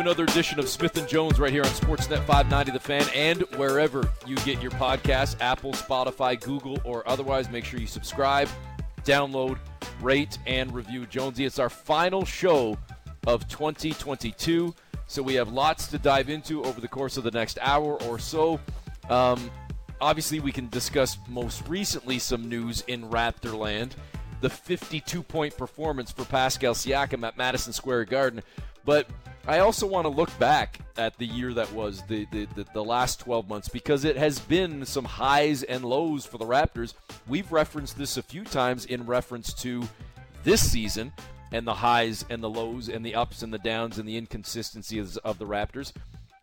another edition of Smith and Jones right here on Sportsnet 590 The Fan and wherever you get your podcasts, Apple, Spotify, Google, or otherwise. Make sure you subscribe, download, rate, and review Jonesy. It's our final show of 2022, so we have lots to dive into over the course of the next hour or so. Um, obviously, we can discuss most recently some news in Raptorland the 52 point performance for Pascal Siakam at Madison Square Garden. But I also want to look back at the year that was the, the, the, the, last 12 months because it has been some highs and lows for the Raptors. We've referenced this a few times in reference to this season and the highs and the lows and the ups and the downs and the inconsistencies of the Raptors.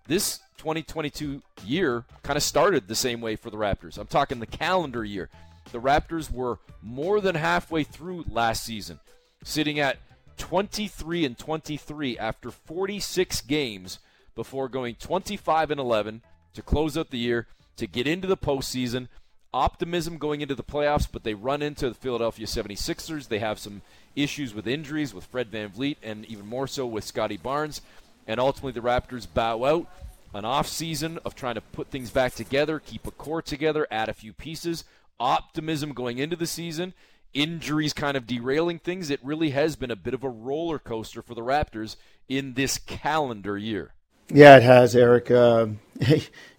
This 2022 year kind of started the same way for the Raptors. I'm talking the calendar year. The Raptors were more than halfway through last season, sitting at 23 and 23 after 46 games before going 25 and 11 to close out the year to get into the postseason. Optimism going into the playoffs, but they run into the Philadelphia 76ers. They have some issues with injuries with Fred Van VanVleet and even more so with Scottie Barnes. And ultimately, the Raptors bow out. An off season of trying to put things back together, keep a core together, add a few pieces. Optimism going into the season injuries kind of derailing things, it really has been a bit of a roller coaster for the Raptors in this calendar year. Yeah, it has, Eric. Uh,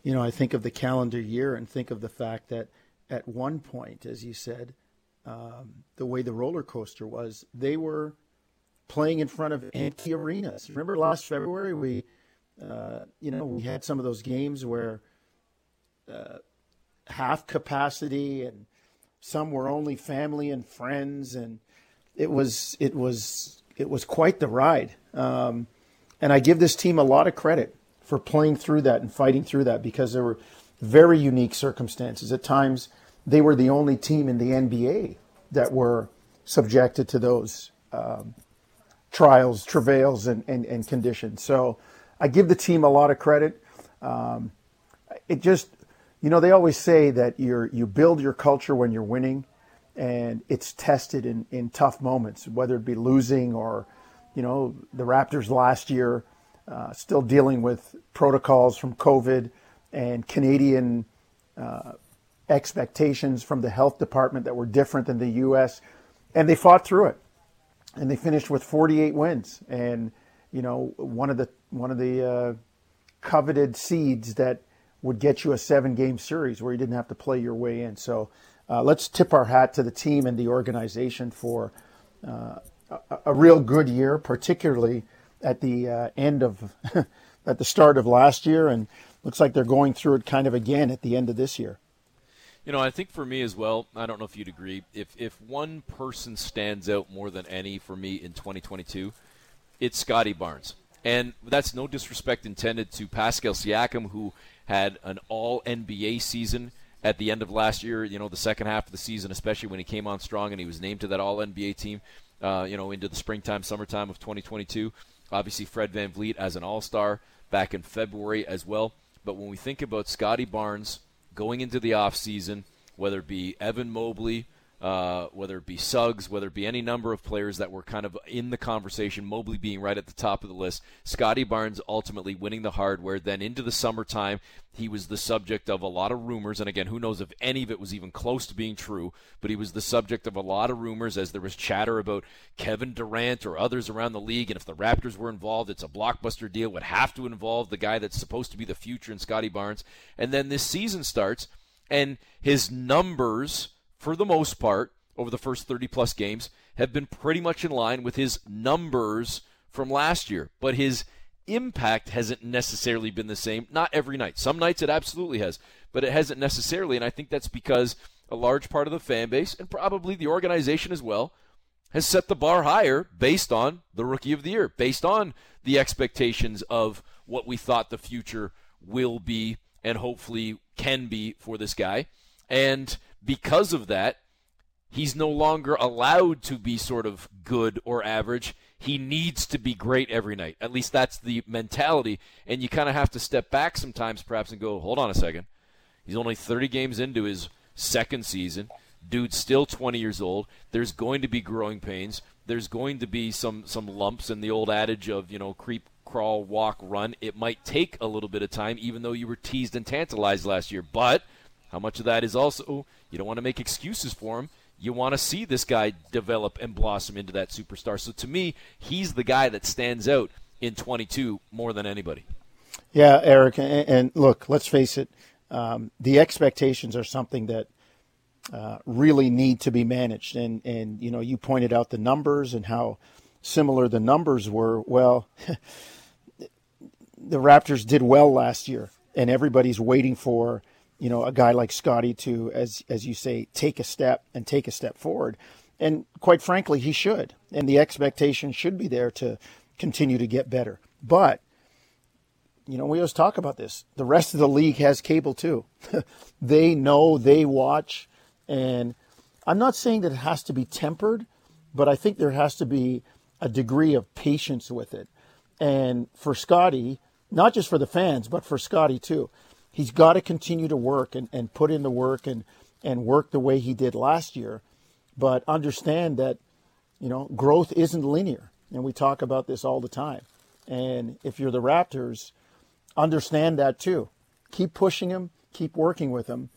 you know, I think of the calendar year and think of the fact that at one point, as you said, um, the way the roller coaster was, they were playing in front of empty arenas. Remember last February, we, uh, you know, we had some of those games where uh, half capacity and some were only family and friends, and it was it was it was quite the ride. Um, and I give this team a lot of credit for playing through that and fighting through that because there were very unique circumstances. At times, they were the only team in the NBA that were subjected to those um, trials, travails, and, and, and, conditions. So I give the team a lot of credit. Um, it just you know, they always say that you you build your culture when you're winning, and it's tested in, in tough moments, whether it be losing or, you know, the Raptors last year, uh, still dealing with protocols from COVID and Canadian uh, expectations from the health department that were different than the U.S. And they fought through it, and they finished with 48 wins. And you know, one of the one of the uh, coveted seeds that would get you a seven game series where you didn't have to play your way in. So uh, let's tip our hat to the team and the organization for uh, a, a, real good year, particularly at the uh, end of, at the start of last year. And looks like they're going through it kind of again at the end of this year. You know, I think for me as well, I don't know if you'd agree, if, if one person stands out more than any for me in 2022, it's Scottie Barnes. And that's no disrespect intended to Pascal Siakam, who had an all NBA season at the end of last year, you know, the second half of the season, especially when he came on strong and he was named to that all NBA team, uh, you know, into the springtime, summertime of 2022. Obviously, Fred VanVleet as an all star back in February as well. But when we think about Scottie Barnes going into the offseason, whether it be Evan Mobley, uh, whether it be Suggs, whether it be any number of players that were kind of in the conversation, Mobley being right at the top of the list, Scottie Barnes ultimately winning the hardware. Then into the summertime, he was the subject of a lot of rumors, and again, who knows if any of it was even close to being true, but he was the subject of a lot of rumors as there was chatter about Kevin Durant or others around the league, and if the Raptors were involved, it's a blockbuster deal, would have to involve the guy that's supposed to be the future in Scottie Barnes. And then this season starts, and his numbers – for the most part, over the first 30 plus games, have been pretty much in line with his numbers from last year. But his impact hasn't necessarily been the same. Not every night. Some nights it absolutely has, but it hasn't necessarily. And I think that's because a large part of the fan base, and probably the organization as well, has set the bar higher based on the rookie of the year, based on the expectations of what we thought the future will be and hopefully can be for this guy. And because of that, he's no longer allowed to be sort of good or average. He needs to be great every night. At least that's the mentality. And you kind of have to step back sometimes, perhaps, and go, hold on a second. He's only 30 games into his second season. Dude's still 20 years old. There's going to be growing pains. There's going to be some some lumps in the old adage of you know creep crawl, walk, run. It might take a little bit of time, even though you were teased and tantalized last year. But how much of that is also you don't want to make excuses for him. You want to see this guy develop and blossom into that superstar. So to me, he's the guy that stands out in 22 more than anybody. Yeah, Eric, and, look, let's face it, um, the expectations are something that uh, really need to be managed. And and you know, you pointed out the numbers and how similar the numbers were. Well, the Raptors did well last year, and everybody's waiting for you know a guy like Scottie to, as as you say, take a step and take a step forward. And quite frankly, he should. And the expectation should be there to continue to get better. But you know, we always talk about this. The rest of the league has cable too. they know, they watch, and I'm not saying that it has to be tempered, but I think there has to be a degree of patience with it. And for Scottie, not just for the fans, but for Scottie too, he's got to continue to work and, and put in the work and, and work the way he did last year. But understand that, you know, growth isn't linear. And we talk about this all the time. And if you're the Raptors, understand that too. Keep pushing him, keep working with him.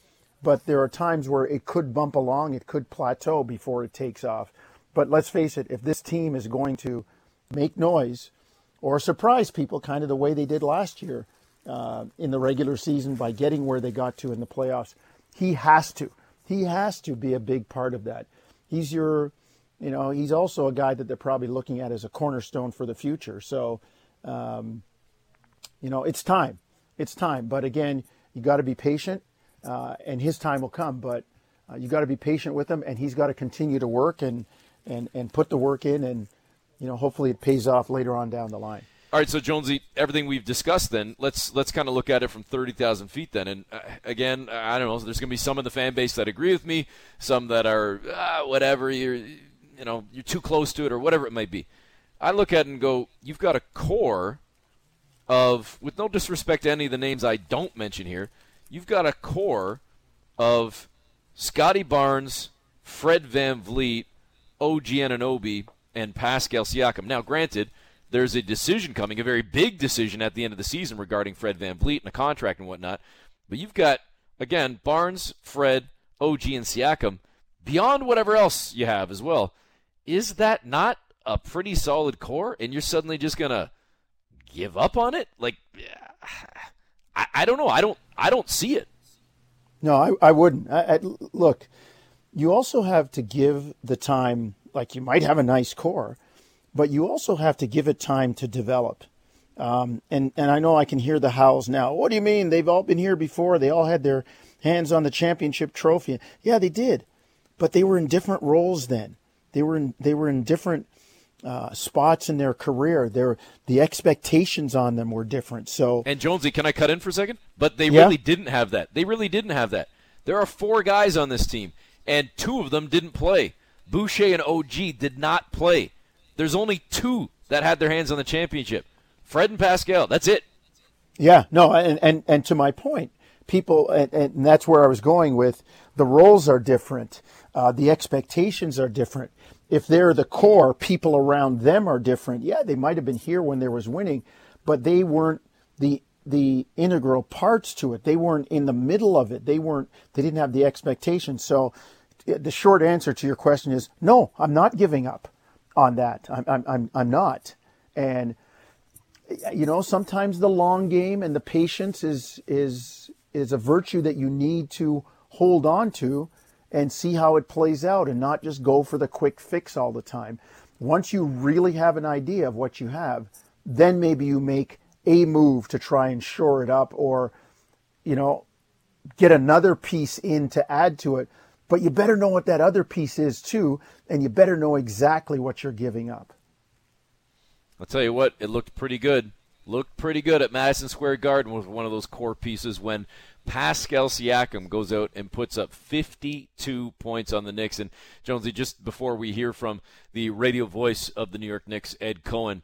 But there are times where it could bump along, it could plateau before it takes off. But let's face it, if this team is going to make noise or surprise people, kind of the way they did last year uh, in the regular season by getting where they got to in the playoffs, he has to. He has to be a big part of that. He's your, you know, he's also a guy that they're probably looking at as a cornerstone for the future. So, um, you know, it's time. It's time. But again, you got to be patient, uh, and his time will come. But uh, you got to be patient with him, and he's got to continue to work and and and put the work in, and you know, hopefully it pays off later on down the line. All right, so Jonesy, everything we've discussed, then let's let's kind of look at it from thirty thousand feet. Then, and uh, again, I don't know. There's going to be some in the fan base that agree with me, some that are uh, whatever you're, you know, you're too close to it or whatever it might be. I look at it and go, you've got a core of, with no disrespect to any of the names I don't mention here, you've got a core of Scottie Barnes, Fred Van VanVleet, OG Anunoby, and Pascal Siakam. Now, granted, there's a decision coming, a very big decision at the end of the season regarding Fred Van VanVleet and a contract and whatnot. But you've got, again, Barnes, Fred, OG, and Siakam, beyond whatever else you have as well. Is that not a pretty solid core? And you're suddenly just going to give up on it? Like, I, I don't know. I don't. I don't see it. No, I, I wouldn't. I, I, look, you also have to give the time. Like you might have a nice core, but you also have to give it time to develop. Um, and and I know I can hear the howls now. What do you mean? They've all been here before. They all had their hands on the championship trophy. Yeah, they did, but they were in different roles then. They were in they were in different uh, spots in their career. Their the expectations on them were different. So and Jonesy, can I cut in for a second? But they yeah. really didn't have that. They really didn't have that. There are four guys on this team, and two of them didn't play. Boucher and OG did not play. There's only two that had their hands on the championship. Fred and Pascal. That's it. Yeah, no, and and, and to my point, people, and, and that's where I was going with the roles are different, uh, the expectations are different if they're the core, people around them are different. Yeah, they might have been here when there was winning, but they weren't the the integral parts to it. They weren't in the middle of it. They weren't. They didn't have the expectations. So, the short answer to your question is no. I'm not giving up on that. I'm I'm I'm, not. And you know, sometimes the long game and the patience is is is a virtue that you need to hold on to and see how it plays out and not just go for the quick fix all the time. Once you really have an idea of what you have, then maybe you make a move to try and shore it up or, you know, get another piece in to add to it. But you better know what that other piece is too, and you better know exactly what you're giving up. I'll tell you what, it looked pretty good. Looked pretty good at Madison Square Garden with one of those core pieces when Pascal Siakam goes out and puts up 52 points on the Knicks. And Jonesy, just before we hear from the radio voice of the New York Knicks, Ed Cohen,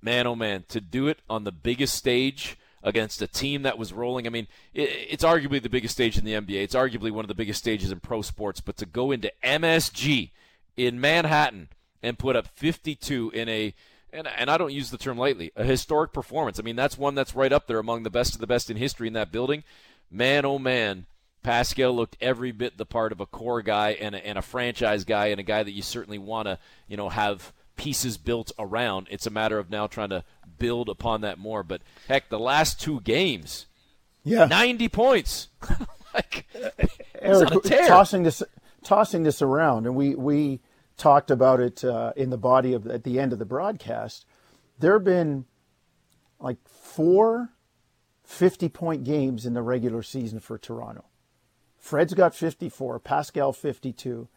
man, oh man, to do it on the biggest stage against a team that was rolling. I mean, it's arguably the biggest stage in the NBA. It's arguably one of the biggest stages in pro sports. But to go into MSG in Manhattan and put up 52 in a and, and I don't use the term lightly, a historic performance. I mean, that's one that's right up there among the best of the best in history in that building. Man, oh man, Pascal looked every bit the part of a core guy and a, and a franchise guy and a guy that you certainly want to, you know, have pieces built around. It's a matter of now trying to build upon that more. But heck, the last two games, yeah, 90 points. like, Eric, tossing this tossing this around, and we we talked about it uh, in the body of at the end of the broadcast. There have been like four 50 point games in the regular season for Toronto. Fred's got 54, Pascal 52,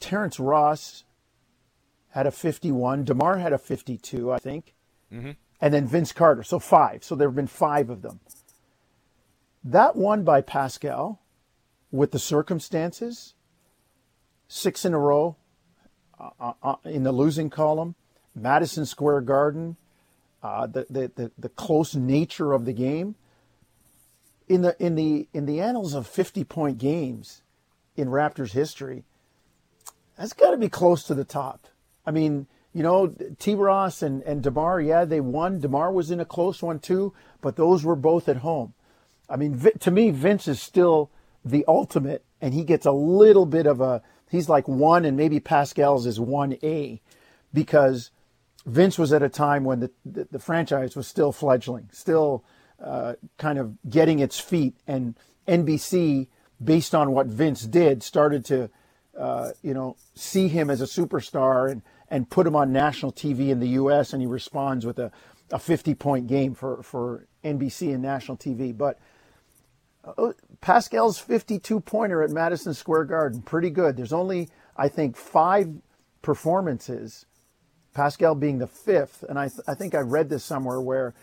Terrence Ross had a 51, DeMar had a 52, I think, mm-hmm. And then Vince Carter. So five. So there have been five of them. That one by Pascal, with the circumstances, six in a row uh, uh, uh, in the losing column, Madison Square Garden, uh, the, the, the, the close nature of the game in the in the in the annals of 50 point games in Raptors history, that's got to be close to the top. I mean, you know, T. Ross and and Demar, yeah, they won. Demar was in a close one too, but those were both at home. I mean, to me, Vince is still the ultimate, and he gets a little bit of a. He's like one, and maybe Pascal's is one A, because Vince was at a time when the, the, the franchise was still fledgling, still uh, kind of getting its feet, and NBC, based on what Vince did, started to, uh, you know, see him as a superstar and and put him on national TV in the U.S. and he responds with a, a 50 point game for for NBC and national TV. But uh, Pascal's 52 pointer at Madison Square Garden, pretty good. There's only I think five performances. Pascal being the fifth, and I, th- I think I read this somewhere where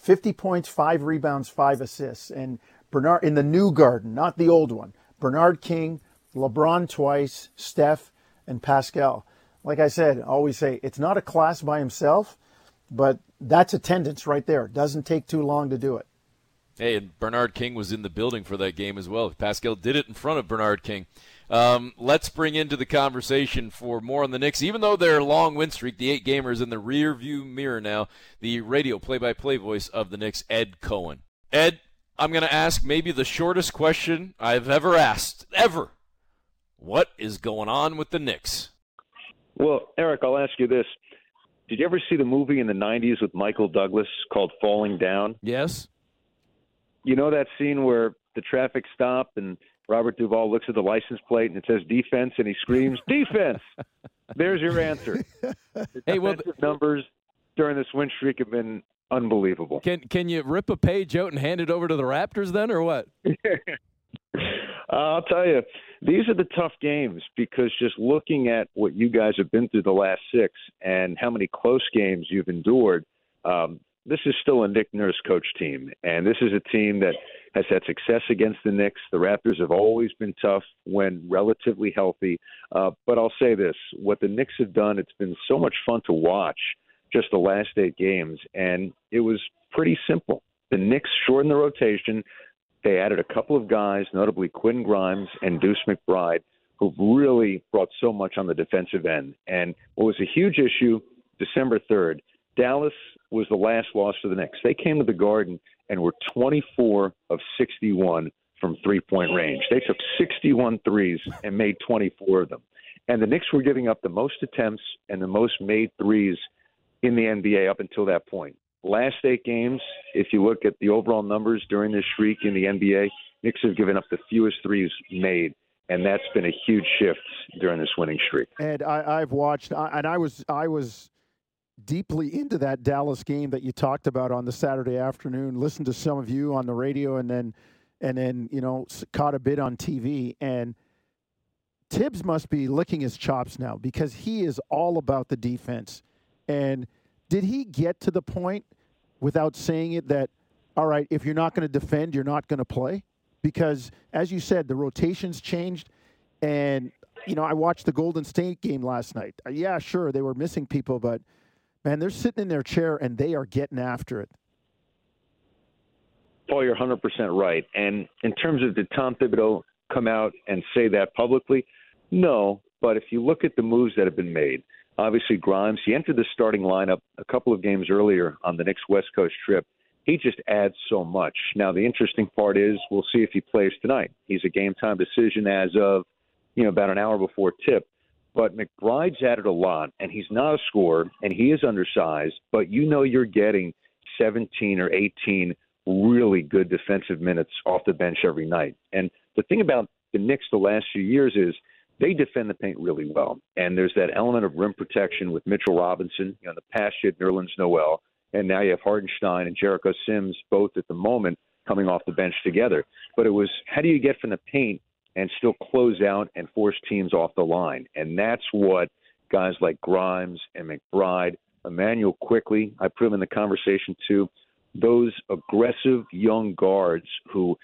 50 points, five rebounds, five assists. And Bernard in the new garden, not the old one. Bernard King, LeBron twice, Steph, and Pascal. Like I said, I always say it's not a class by himself, but that's attendance right there. It doesn't take too long to do it. Hey, and Bernard King was in the building for that game as well. Pascal did it in front of Bernard King. Um, let's bring into the conversation for more on the Knicks. Even though they're long win streak, the eight gamers in the rear view mirror now, the radio play by play voice of the Knicks, Ed Cohen. Ed, I'm going to ask maybe the shortest question I've ever asked, ever. What is going on with the Knicks? Well, Eric, I'll ask you this. Did you ever see the movie in the 90s with Michael Douglas called Falling Down? Yes. You know that scene where the traffic stop and Robert Duvall looks at the license plate and it says defense, and he screams, "Defense!" There's your answer. Hey, well, the numbers during this win streak have been unbelievable. Can can you rip a page out and hand it over to the Raptors then, or what? uh, I'll tell you, these are the tough games because just looking at what you guys have been through the last six and how many close games you've endured, um, this is still a Nick Nurse coach team, and this is a team that has had success against the Knicks. The Raptors have always been tough when relatively healthy. Uh, but I'll say this what the Knicks have done, it's been so much fun to watch just the last eight games. And it was pretty simple. The Knicks shortened the rotation. They added a couple of guys, notably Quentin Grimes and Deuce McBride, who really brought so much on the defensive end. And what was a huge issue December 3rd, Dallas was the last loss for the Knicks. They came to the Garden and were 24 of 61 from three point range. They took 61 threes and made 24 of them. And the Knicks were giving up the most attempts and the most made threes in the NBA up until that point. Last eight games, if you look at the overall numbers during this streak in the NBA, Knicks have given up the fewest threes made and that's been a huge shift during this winning streak. And I, have watched, and I was I was deeply into that Dallas game that you talked about on the Saturday afternoon. Listened to some of you on the radio, and then and then you know caught a bit on TV. And Thibs must be licking his chops now because he is all about the defense. And did he get to the point without saying it that all right, if you're not going to defend, you're not going to play? Because as you said, the rotations changed, and you know I watched the Golden State game last night. Uh, yeah, sure, they were missing people, but man, they're sitting in their chair and they are getting after it. Paul, you're 100% right. And in terms of did Tom Thibodeau come out and say that publicly? No. But if you look at the moves that have been made, Obviously, Grimes, he entered the starting lineup a couple of games earlier on the Knicks West Coast trip. He just adds so much. Now, the interesting part is we'll see if he plays tonight. He's a game time decision as of, you know, about an hour before tip. But McBride's added a lot, and he's not a scorer, and he is undersized, but you know you're getting 17 or 18 really good defensive minutes off the bench every night. And the thing about the Knicks the last few years is they defend the paint really well. And there's that element of rim protection with Mitchell Robinson. You know, in the past you had Nerlens Noel, and now you have Hartenstein and Jericho Sims both at the moment coming off the bench together. But it was how do you get from the paint and still close out and force teams off the line? And that's what guys like Grimes and McBride, Immanuel Quickley, I put him in the conversation too. Those aggressive young guards who,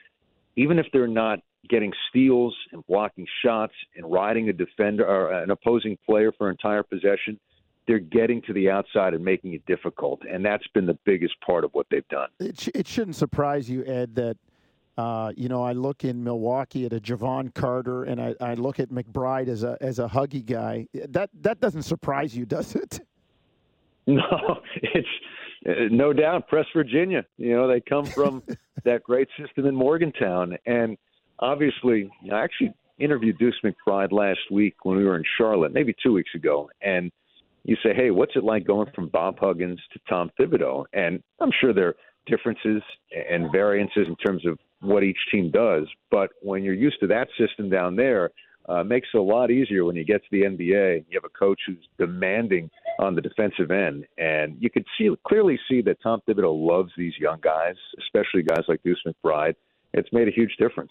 even if they're not getting steals and blocking shots and riding a defender or an opposing player for entire possession, they're getting to the outside and making it difficult, and that's been the biggest part of what they've done. It, sh- it shouldn't surprise you, Ed, that uh, you know I look in Milwaukee at a Jevon Carter, and I, I look at McBride as a as a huggy guy. That that doesn't surprise you, does it? No, it's uh, no doubt. Press Virginia, you know they come from that great system in Morgantown, and obviously, I actually interviewed Deuce McBride last week when we were in Charlotte, maybe two weeks ago, and you say, hey, what's it like going from Bob Huggins to Tom Thibodeau? And I'm sure there are differences and variances in terms of what each team does, but when you're used to that system down there, uh, makes it a lot easier when you get to the NBA. You have a coach who's demanding on the defensive end, and you could see clearly see that Tom Thibodeau loves these young guys, especially guys like Deuce McBride. It's made a huge difference.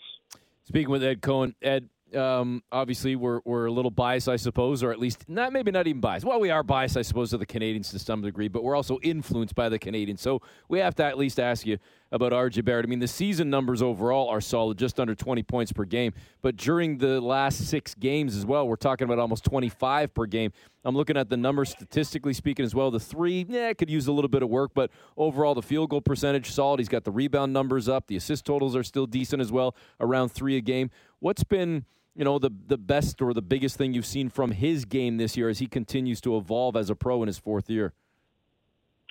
Speaking with Ed Cohen, Ed, um, obviously we're we're a little biased, I suppose, or at least not maybe not even biased. Well, we are biased, I suppose, to the Canadians to some degree, but we're also influenced by the Canadians. So we have to at least ask you about RJ Barrett. I mean, the season numbers overall are solid, just under 20 points per game, but during the last six games as well, we're talking about almost 25 per game. I'm looking at the numbers statistically speaking as well. The three, yeah, could use a little bit of work, but overall the field goal percentage solid. He's got the rebound numbers up. The assist totals are still decent as well, around three a game. What's been you know the the best or the biggest thing you've seen from his game this year as he continues to evolve as a pro in his fourth year?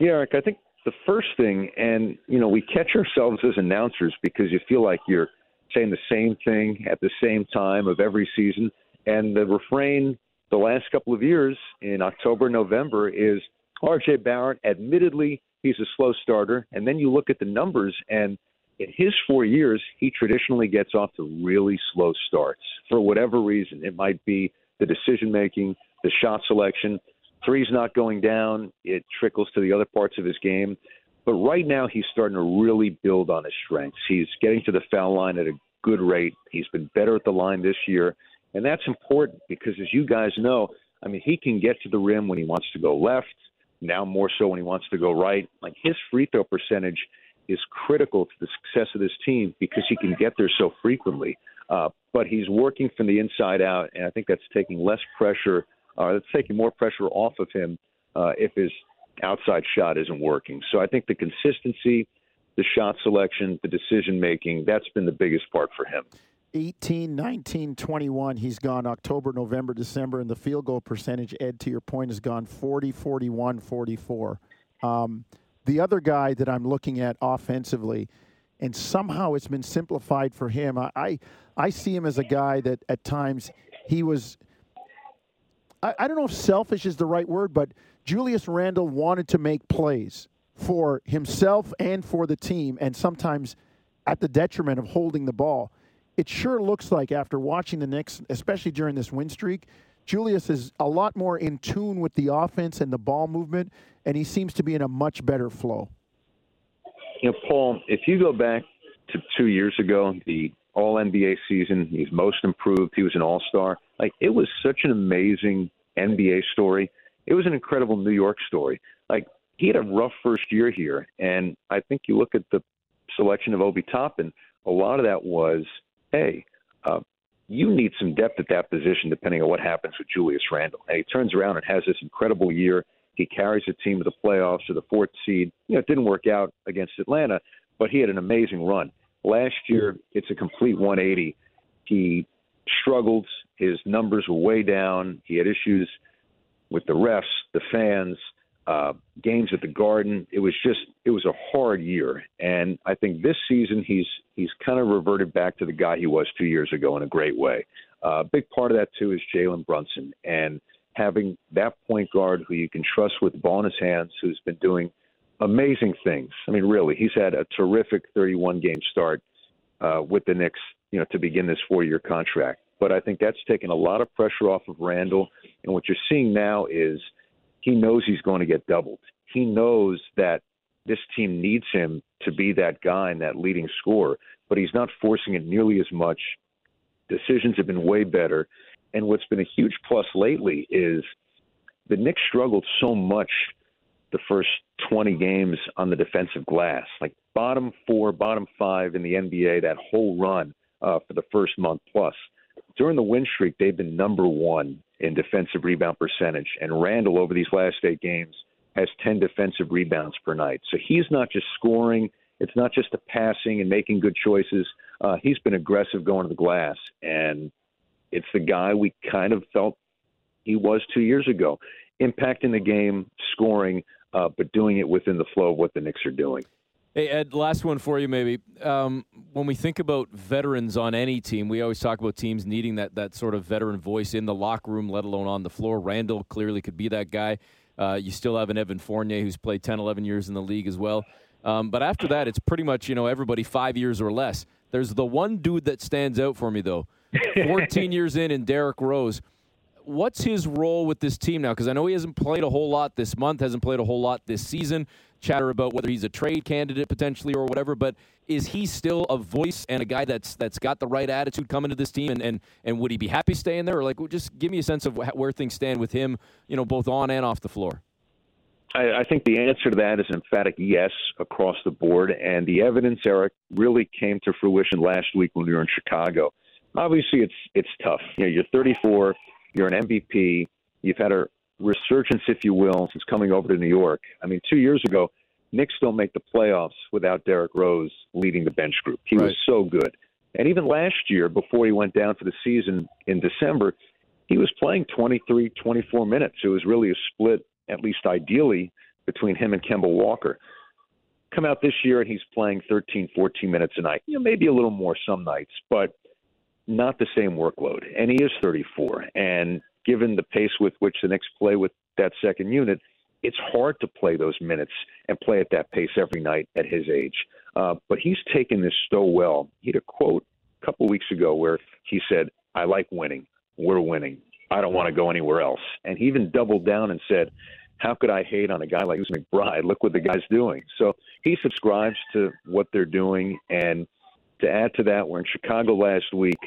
Yeah, Eric, I think the first thing, and you know, we catch ourselves as announcers because you feel like you're saying the same thing at the same time of every season, and the refrain the last couple of years in October, November is R.J. Barrett. Admittedly, he's a slow starter, and then you look at the numbers and in his four years, he traditionally gets off to really slow starts for whatever reason. It might be the decision making, the shot selection. Three's not going down. It trickles to the other parts of his game. But right now, he's starting to really build on his strengths. He's getting to the foul line at a good rate. He's been better at the line this year. And that's important because, as you guys know, I mean, he can get to the rim when he wants to go left, now more so when he wants to go right. Like his free throw percentage is critical to the success of this team because he can get there so frequently. Uh, but he's working from the inside out, and I think that's taking less pressure. Uh, that's taking more pressure off of him uh, if his outside shot isn't working. So I think the consistency, the shot selection, the decision making, that's been the biggest part for him. 18, 19, 21. He's gone October, November, December, and the field goal percentage, Ed, to your point, has gone 40, 41, 44. Um, the other guy that I'm looking at offensively, and somehow it's been simplified for him. I, I, I see him as a guy that at times he was. I, I don't know if selfish is the right word, but Julius Randle wanted to make plays for himself and for the team, and sometimes at the detriment of holding the ball. It sure looks like after watching the Knicks, especially during this win streak, Julius is a lot more in tune with the offense and the ball movement, and he seems to be in a much better flow. You know, Paul, if you go back to two years ago, the All NBA season, he's most improved. He was an All Star. Like it was such an amazing NBA story. It was an incredible New York story. Like he had a rough first year here, and I think you look at the selection of Obi Toppin. A lot of that was, hey, uh, you need some depth at that position depending on what happens with Julius Randle. And he turns around and has this incredible year. He carries the team to the playoffs or the fourth seed. You know, it didn't work out against Atlanta, but he had an amazing run. Last year, it's a complete 180. He struggled. His numbers were way down. He had issues with the refs, the fans, uh, games at the Garden. It was just it was a hard year, and I think this season he's he's kind of reverted back to the guy he was two years ago in a great way. Uh, a uh, big part of that too is Jalen Brunson and having that point guard who you can trust with the ball in his hands, who's been doing amazing things. I mean, really, he's had a terrific 31 game start uh, with the Knicks, you know, to begin this four year contract. But I think that's taken a lot of pressure off of Randle. And what you're seeing now is he knows he's going to get doubled. He knows that this team needs him to be that guy and that leading scorer, but he's not forcing it nearly as much. Decisions have been way better. And what's been a huge plus lately is the Knicks struggled so much the first 20 games on the defensive glass, like bottom four, bottom five in the NBA that whole run uh, for the first month plus. During the win streak, they've been number one in defensive rebound percentage, and Randle, over these last eight games has 10 defensive rebounds per night. So he's not just scoring. It's not just the passing and making good choices. Uh, he's been aggressive going to the glass, and it's the guy we kind of felt he was two years ago, impacting the game, scoring, uh, but doing it within the flow of what the Knicks are doing. Hey, Ed, last one for you, maybe. Um, when we think about veterans on any team, we always talk about teams needing that, that sort of veteran voice in the locker room, let alone on the floor. Randle clearly could be that guy. Uh, you still have an Evan Fournier who's played 10, 11 years in the league as well. Um, but after that, it's pretty much, you know, everybody five years or less. There's the one dude that stands out for me, though. 14 years in, in Derrick Rose what's his role with this team now? Because I know he hasn't played a whole lot this month, hasn't played a whole lot this season. Chatter about whether he's a trade candidate potentially or whatever, but is he still a voice and a guy that's that's got the right attitude coming to this team? And and, and would he be happy staying there, or like just give me a sense of where things stand with him, you know, both on and off the floor? I, I think the answer to that is emphatic yes across the board, and the evidence, Eric, really came to fruition last week when we were in Chicago. Obviously, it's it's tough. You know, you're 34 you're an MVP. You've had a resurgence, if you will, since coming over to New York. I mean, two years ago, Knicks don't make the playoffs without Derrick Rose leading the bench group. He right. was so good. And even last year, before he went down for the season in December, he was playing 23, 24 minutes. It was really a split, at least ideally, between him and Kemba Walker. Come out this year and he's playing 13, 14 minutes a night. You know, maybe a little more some nights, but not the same workload. And he is 34. And given the pace with which the Knicks play with that second unit, it's hard to play those minutes and play at that pace every night at his age. Uh, but he's taken this so well. He had a quote a couple weeks ago where he said, I like winning. We're winning. I don't want to go anywhere else. And he even doubled down and said, how could I hate on a guy like McBride? Look what the guy's doing. So he subscribes to what they're doing, and to add to that, we're in Chicago last week.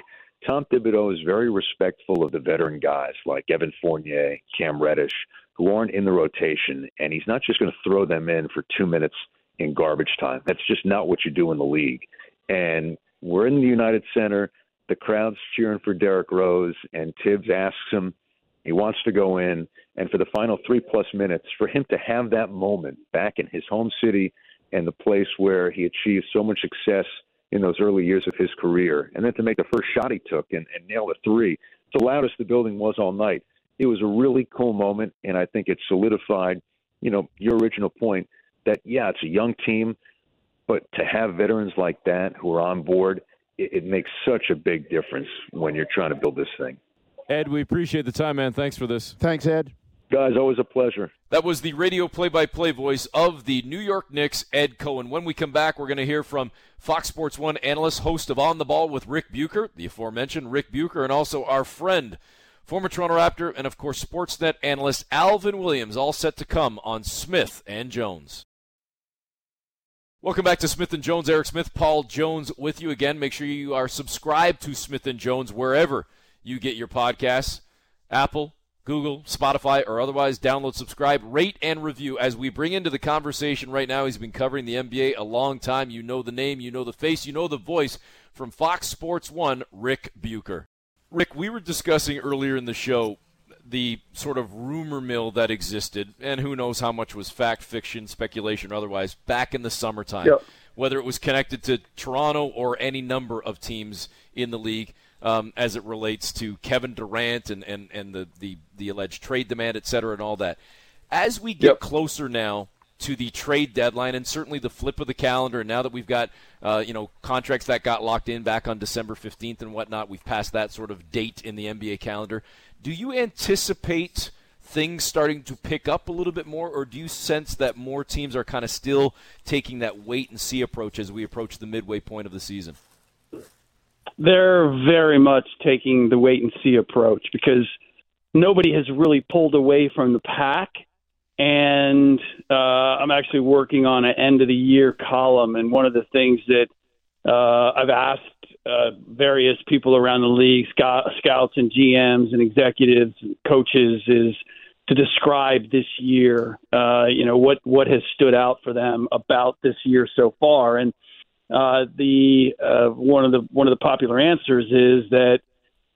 Tom Thibodeau is very respectful of the veteran guys like Evan Fournier, Cam Reddish, who aren't in the rotation, and he's not just going to throw them in for two minutes in garbage time. That's just not what you do in the league. And we're in the United Center. The crowd's cheering for Derrick Rose, and Thibs asks him, he wants to go in, and for the final three plus minutes, for him to have that moment back in his home city and the place where he achieved so much success – in those early years of his career. And then to make the first shot he took and, and nail a three, it's the loudest the building was all night. It was a really cool moment, and I think it solidified, you know, your original point that yeah, it's a young team, but to have veterans like that who are on board, it, it makes such a big difference when you're trying to build this thing. Ed, we appreciate the time, man. Thanks for this. Thanks, Ed. Guys, always a pleasure. That was the radio play by play voice of the New York Knicks, Ed Cohen. When we come back, we're going to hear from Fox Sports 1 analyst, host of On the Ball with Rick Bucher, the aforementioned Rick Bucher, and also our friend, former Toronto Raptor, and of course, Sportsnet analyst Alvin Williams, all set to come on Smith and Jones. Welcome back to Smith and Jones. Eric Smith, Paul Jones with you again. Make sure you are subscribed to Smith and Jones wherever you get your podcasts. Apple, Google, Spotify, or otherwise download, subscribe, rate, and review. As we bring into the conversation right now, he's been covering the NBA a long time. You know the name, you know the face, you know the voice from Fox Sports 1, Rick Bucher. Rick, we were discussing earlier in the show the sort of rumor mill that existed, and who knows how much was fact, fiction, speculation, or otherwise, back in the summertime, yep. whether it was connected to Toronto or any number of teams in the league um, as it relates to Kevin Durant and, and, and the, the, the alleged trade demand, et cetera, and all that. As we get yep. closer now to the trade deadline and certainly the flip of the calendar, and now that we've got uh, you know contracts that got locked in back on December 15th and whatnot, we've passed that sort of date in the NBA calendar. Do you anticipate things starting to pick up a little bit more, or do you sense that more teams are kind of still taking that wait and see approach as we approach the midway point of the season? They're very much taking the wait and see approach because nobody has really pulled away from the pack. And uh, I'm actually working on an end of the year column, and one of the things that uh, I've asked uh, various people around the league, scouts and GMs and executives and coaches, is to describe this year. Uh, you know what what has stood out for them about this year so far, and uh, the uh, one of the one of the popular answers is that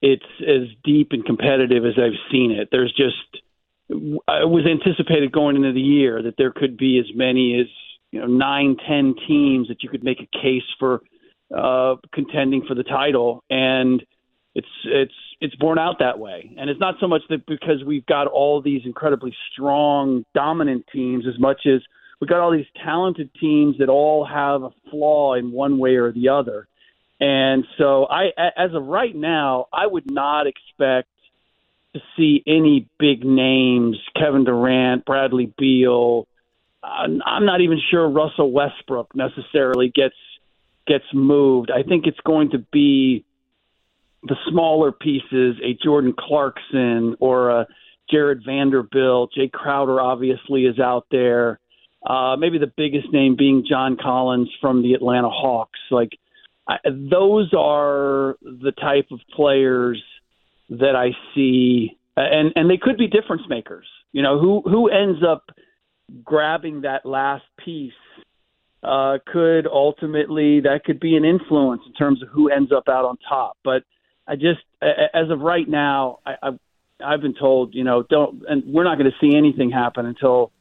it's as deep and competitive as I've seen it. There's just it was anticipated going into the year that there could be as many as you know nine, ten teams that you could make a case for uh, contending for the title, and it's it's it's borne out that way. And it's not so much that because we've got all these incredibly strong, dominant teams, as much as we've got all these talented teams that all have a flaw in one way or the other. And so, I, as of right now, I would not expect to see any big names, Kevin Durant, Bradley Beal. I'm not even sure Russell Westbrook necessarily gets gets moved. I think it's going to be the smaller pieces, a Jordan Clarkson or a Jarred Vanderbilt. Jae Crowder obviously is out there. Uh, maybe the biggest name being John Collins from the Atlanta Hawks. Like I, those are the type of players that I see, and and they could be difference makers. You know, who who ends up grabbing that last piece uh, could ultimately that could be an influence in terms of who ends up out on top. But I just, as of right now, I, I've, I've been told, you know, don't, and we're not going to see anything happen until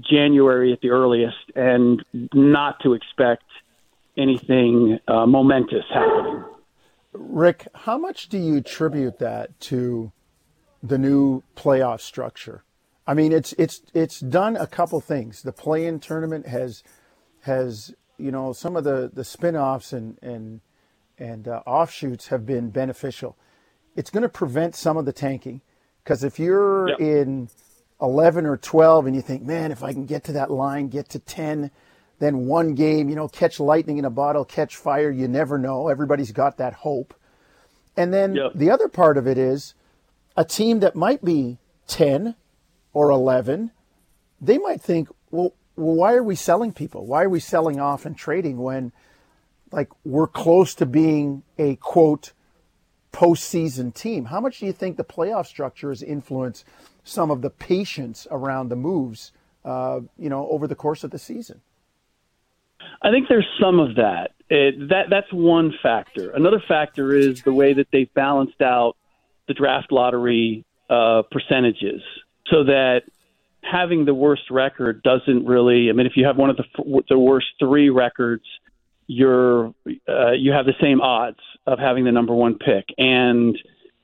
January at the earliest, and not to expect anything uh, momentous happening. Rick, how much do you attribute that to the new playoff structure? I mean, it's it's it's done a couple things. The play-in tournament has has you know some of the the spin-offs and and and uh, offshoots have been beneficial. It's going to prevent some of the tanking because if you're yep. in 11 or 12 and you think, man, if I can get to that line, get to 10, then one game, you know, catch lightning in a bottle, catch fire, you never know. Everybody's got that hope. And then yep. the other part of it is a team that might be 10 or 11, they might think, well, well, why are we selling people? Why are we selling off and trading when – like we're close to being a quote postseason team. How much do you think the playoff structure has influenced some of the patience around the moves, uh, you know, over the course of the season? I think there's some of that. It, that that's one factor. Another factor is the way that they've balanced out the draft lottery uh, percentages, so that having the worst record doesn't really. I mean, if you have one of the the worst three records you're uh, you have the same odds of having the number one pick, and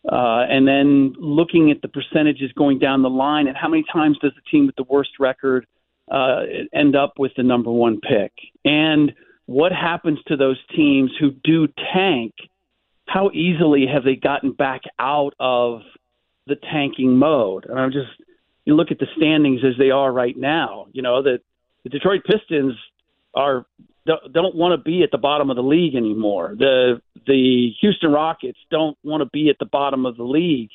uh, and then looking at the percentages going down the line, and how many times does the team with the worst record uh, end up with the number one pick, and what happens to those teams who do tank? How easily have they gotten back out of the tanking mode? And I'm just you look at the standings as they are right now. You know that the Detroit Pistons are don't want to be at the bottom of the league anymore. The the Houston Rockets don't want to be at the bottom of the league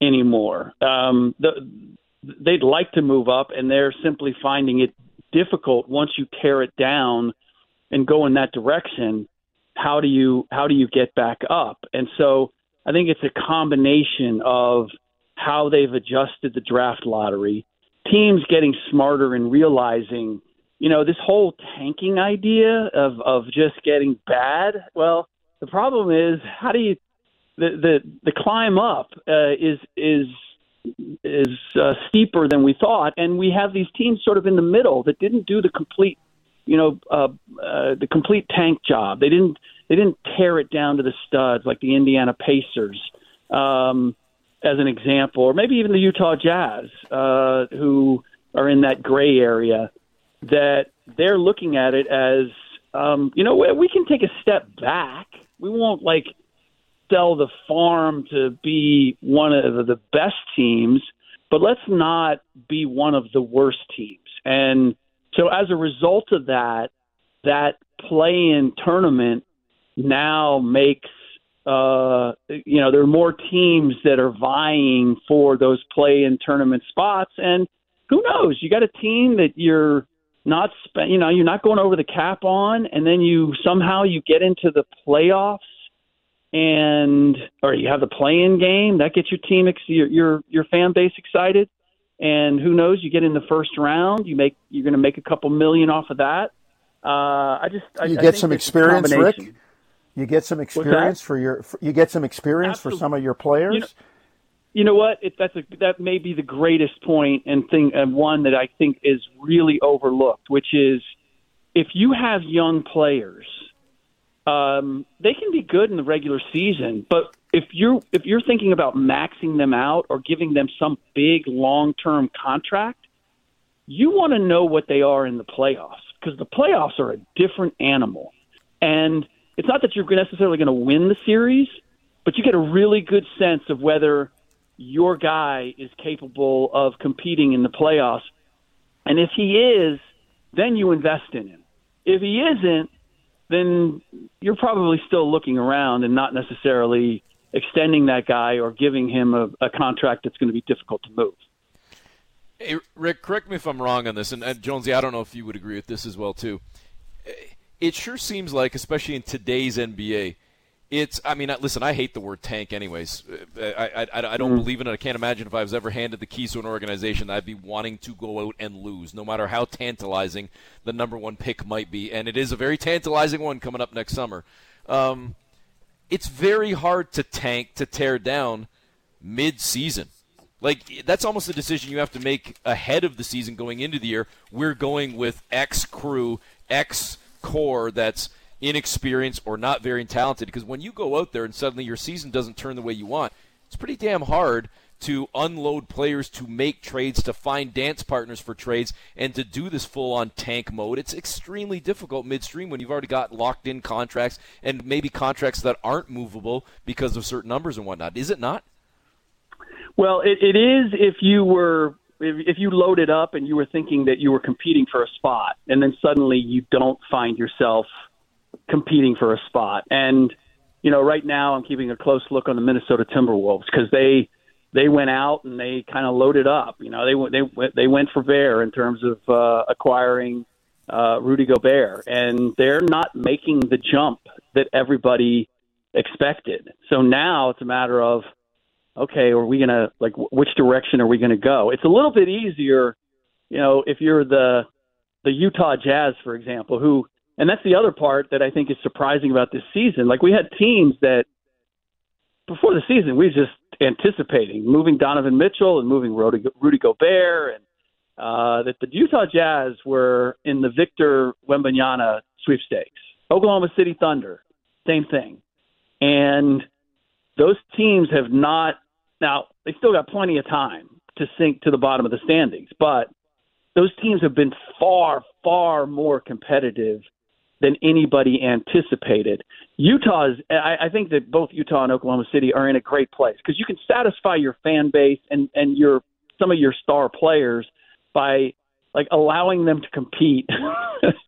anymore. Um, the, they'd like to move up, and they're simply finding it difficult once you tear it down and go in that direction. How do you how do you get back up? And so I think it's a combination of how they've adjusted the draft lottery, teams getting smarter and realizing you know, this whole tanking idea of of just getting bad. Well, the problem is how do you the the the climb up uh, is is is uh, steeper than we thought, and we have these teams sort of in the middle that didn't do the complete, you know, uh, uh, the complete tank job. They didn't they didn't tear it down to the studs like the Indiana Pacers, um, as an example, or maybe even the Utah Jazz, uh, who are in that gray area. That they're looking at it as, um, you know, we can take a step back. We won't like sell the farm to be one of the best teams, but let's not be one of the worst teams. And so as a result of that, that play in tournament now makes uh, you know there are more teams that are vying for those play in tournament spots and who knows you got a team that you're not spend you know you're not going over the cap on and then you somehow you get into the playoffs and or you have the play in game that gets your team ex- your, your your fan base excited and who knows you get in the first round you make you're going to make a couple million off of that uh, I just I, you get some experience, Rick. You get some experience for your. You get some experience Absolutely. for some of your players. You know- You know what? It, that's a that may be the greatest point and thing and one that I think is really overlooked, which is if you have young players, um, they can be good in the regular season, but if you're if you're thinking about maxing them out or giving them some big long term contract, you want to know what they are in the playoffs because the playoffs are a different animal, and it's not that you're necessarily going to win the series, but you get a really good sense of whether your guy is capable of competing in the playoffs. And if he is, then you invest in him. If he isn't, then you're probably still looking around and not necessarily extending that guy or giving him a, a contract that's going to be difficult to move. Hey, Rick, correct me if I'm wrong on this, and, and Jonesy, I don't know if you would agree with this as well too. It sure seems like, especially in today's NBA, it's. I mean, listen, I hate the word tank, anyways. I I, I don't believe in it. I can't imagine if I was ever handed the keys to an organization that I'd be wanting to go out and lose, no matter how tantalizing the number one pick might be. And it is a very tantalizing one coming up next summer. Um, it's very hard to tank to tear down mid-season. Like that's almost a decision you have to make ahead of the season going into the year. We're going with X crew, X core that's inexperienced or not very talented because when you go out there and suddenly your season doesn't turn the way you want, it's pretty damn hard to unload players to make trades, to find dance partners for trades, and to do this full on tank mode. It's extremely difficult midstream when you've already got locked in contracts and maybe contracts that aren't movable because of certain numbers and whatnot. Is it not? Well, it, it is if you were if, if you loaded up and you were thinking that you were competing for a spot, and then suddenly you don't find yourself competing for a spot. And you know, right now I'm keeping a close look on the Minnesota Timberwolves because they they went out and they kind of loaded up. You know, they they they went for bear in terms of uh, acquiring uh, Rudy Gobert, and they're not making the jump that everybody expected. So now it's a matter of okay, are we gonna like which direction are we gonna go? It's a little bit easier, you know, if you're the the Utah Jazz, for example, who and that's the other part that I think is surprising about this season. Like we had teams that before the season we were just anticipating moving Donovan Mitchell and moving Rudy, Rudy Gobert, and uh, that the Utah Jazz were in the Victor Wembanyama sweepstakes. Oklahoma City Thunder, same thing, and those teams have not. Now they still got plenty of time to sink to the bottom of the standings, but those teams have been far, far more competitive than anybody anticipated. Utah's, I, I think that both Utah and Oklahoma City are in a great place because you can satisfy your fan base and and your some of your star players by like allowing them to compete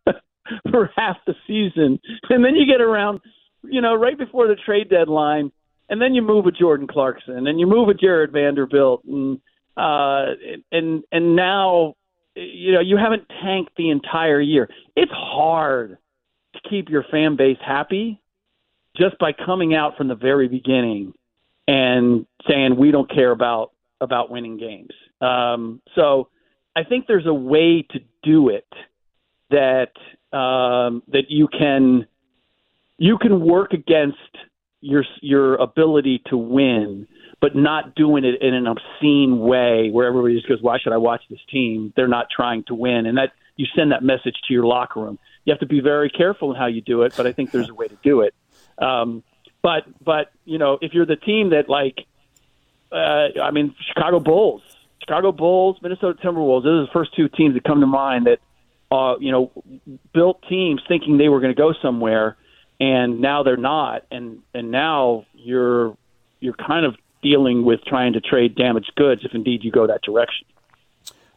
for half the season, and then you get around, you know, right before the trade deadline, and then you move a Jordan Clarkson, and you move a Jarred Vanderbilt, and uh, and and now you know you haven't tanked the entire year. It's hard keep your fan base happy just by coming out from the very beginning and saying we don't care about about winning games. Um, so I think there's a way to do it that um, that you can you can work against your your ability to win, but not doing it in an obscene way where everybody just goes, "Why should I watch this team? They're not trying to win," and that you send that message to your locker room. You have to be very careful in how you do it, but I think there's a way to do it. Um, but but you know, if you're the team that like, uh, I mean, Chicago Bulls, Chicago Bulls, Minnesota Timberwolves, those are the first two teams that come to mind that, uh, you know, built teams thinking they were going to go somewhere, and now they're not, and and now you're you're kind of dealing with trying to trade damaged goods if indeed you go that direction.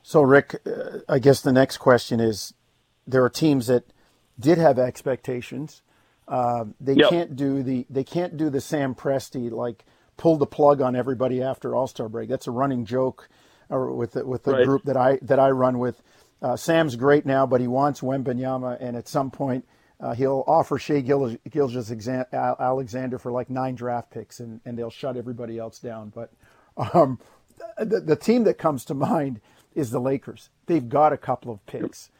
So, Rick, uh, I guess the next question is: there are teams that did have expectations. Uh, they Yep. can't do the they can't do the Sam Presti like pull the plug on everybody after All Star break. That's a running joke, or with the, with the Right. group that I that I run with. Uh, Sam's great now, but he wants Wembanyama, and at some point uh, he'll offer Shai Gil- Exa- Alexander for like nine draft picks, and, and they'll shut everybody else down. But um, the, the team that comes to mind is the Lakers. They've got a couple of picks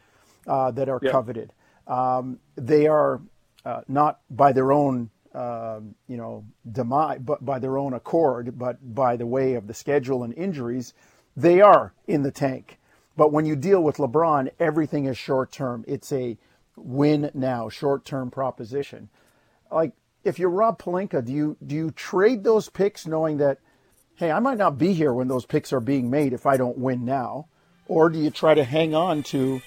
uh, that are Yep. coveted. Um, they are uh, not by their own, um, you know, demise, but by their own accord, but by the way of the schedule and injuries, they are in the tank. But when you deal with LeBron, everything is short term. It's a win now, short term proposition. Like if you're Rob Pelinka, do you do you trade those picks knowing that, hey, I might not be here when those picks are being made if I don't win now, or do you try to hang on to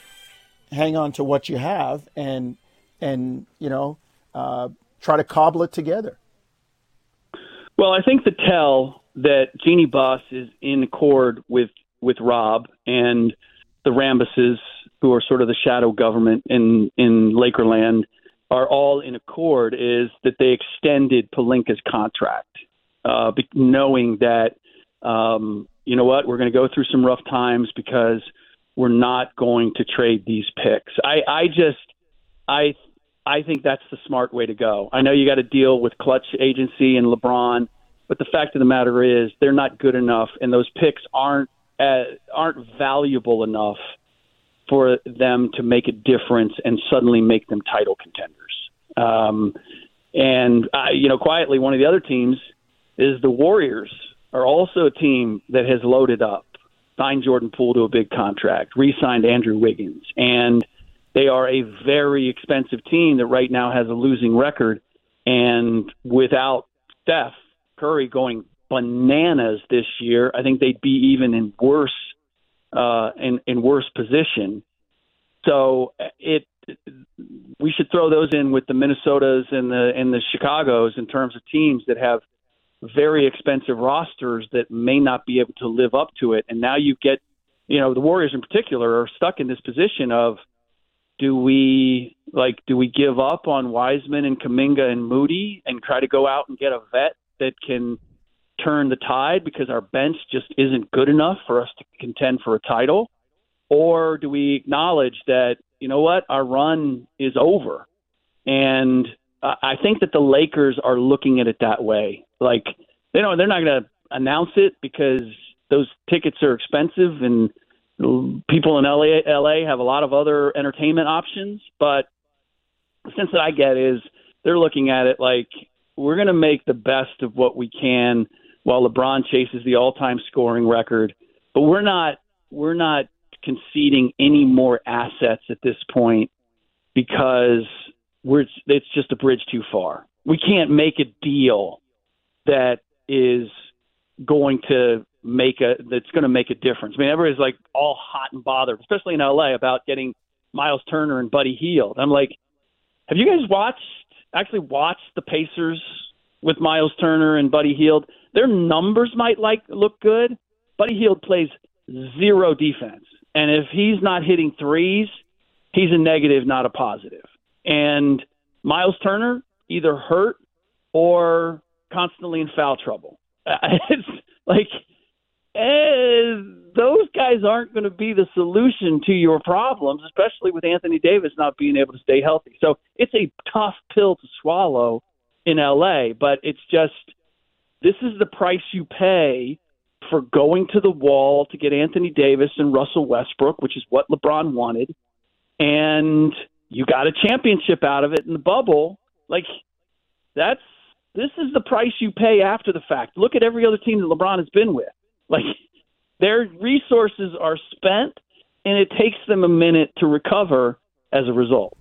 hang on to what you have and and you know uh, try to cobble it together? Well, I think the tell that Jeanie Buss is in accord with with Rob and the Rambises, who are sort of the shadow government in in Lakerland, are all in accord is that they extended Pelinka's contract, uh, knowing that um, you know what we're going to go through some rough times because we're not going to trade these picks. I I just I I think that's the smart way to go. I know you got to deal with Klutch agency and LeBron, but the fact of the matter is they're not good enough, and those picks aren't uh, aren't valuable enough for them to make a difference and suddenly make them title contenders. Um, and I, you know, quietly, one of the other teams is the Warriors are also a team that has loaded up, signed Jordan Poole to a big contract, re-signed Andrew Wiggins, and they are a very expensive team that right now has a losing record. And without Steph Curry going bananas this year, I think they'd be even in worse uh, in in worse position. So it we should throw those in with the Minnesotas and the and the Chicago's in terms of teams that have very expensive rosters that may not be able to live up to it. And now you get, you know, the Warriors in particular are stuck in this position of do we like do we give up on Wiseman and Kuminga and Moody and try to go out and get a vet that can turn the tide because our bench just isn't good enough for us to contend for a title? Or do we acknowledge that, you know what, our run is over? And I think that the Lakers are looking at it that way. Like, they don't, they're not going to announce it because those tickets are expensive and people in LA, LA have a lot of other entertainment options. But the sense that I get is they're looking at it like we're going to make the best of what we can while LeBron chases the all-time scoring record. But we're not we're not conceding any more assets at this point because we're it's just a bridge too far. We can't make a deal that is going to make a that's going to make a difference. I mean, everybody's like all hot and bothered, especially in LA, about getting Miles Turner and Buddy Hield. I'm like, have you guys watched actually watched the Pacers with Miles Turner and Buddy Hield? Their numbers might like look good. Buddy Hield plays zero defense, and if he's not hitting threes, he's a negative, not a positive. And Miles Turner either hurt or constantly in foul trouble. It's like eh, those guys aren't going to be the solution to your problems, especially with Anthony Davis not being able to stay healthy. So it's a tough pill to swallow in LA, but it's just this is the price you pay for going to the wall to get Anthony Davis and Russell Westbrook, which is what LeBron wanted, and you got a championship out of it in the bubble. Like that's this is the price you pay after the fact. Look at every other team that LeBron has been with. Like their resources are spent and it takes them a minute to recover as a result.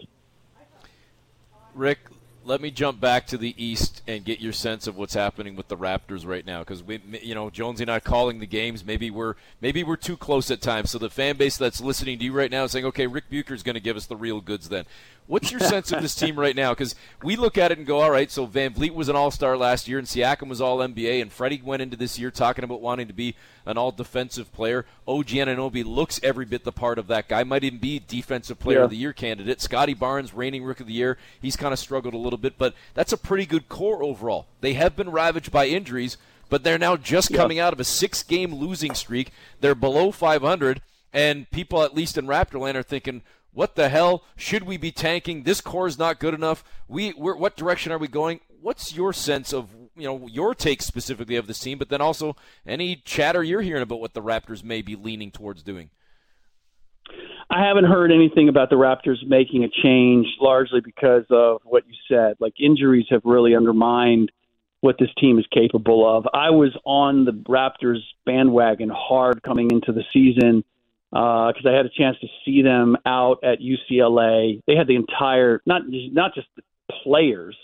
Rick, let me jump back to the East and get your sense of what's happening with the Raptors right now, because we, you know, Jonesy and I calling the games. Maybe we're maybe we're too close at times. So the fan base that's listening to you right now is saying, okay, Rick Bucher's going to give us the real goods then. What's your sense of this team right now? Because we look at it and go, all right, so VanVleet was an All Star last year, and Siakam was All NBA, and Freddie went into this year talking about wanting to be an All Defensive player. OG Anunoby looks every bit the part of that guy. Might even be Defensive Player yeah. of the Year candidate. Scottie Barnes, reigning Rookie of the Year. He's kind of struggled a little bit, but that's a pretty good core overall. They have been ravaged by injuries, but they're now just coming out of a six-game losing streak. They're below 500, and people, at least in Raptorland, are thinking what the hell? Should we be tanking? This core is not good enough. We, what direction are we going? What's your sense of you know your take specifically of the team, but then also any chatter you're hearing about what the Raptors may be leaning towards doing? I haven't heard anything about the Raptors making a change, largely because of what you said. Like injuries have really undermined what this team is capable of. I was on the Raptors bandwagon hard coming into the season because uh, I had a chance to see them out at UCLA. They had the entire not not just the players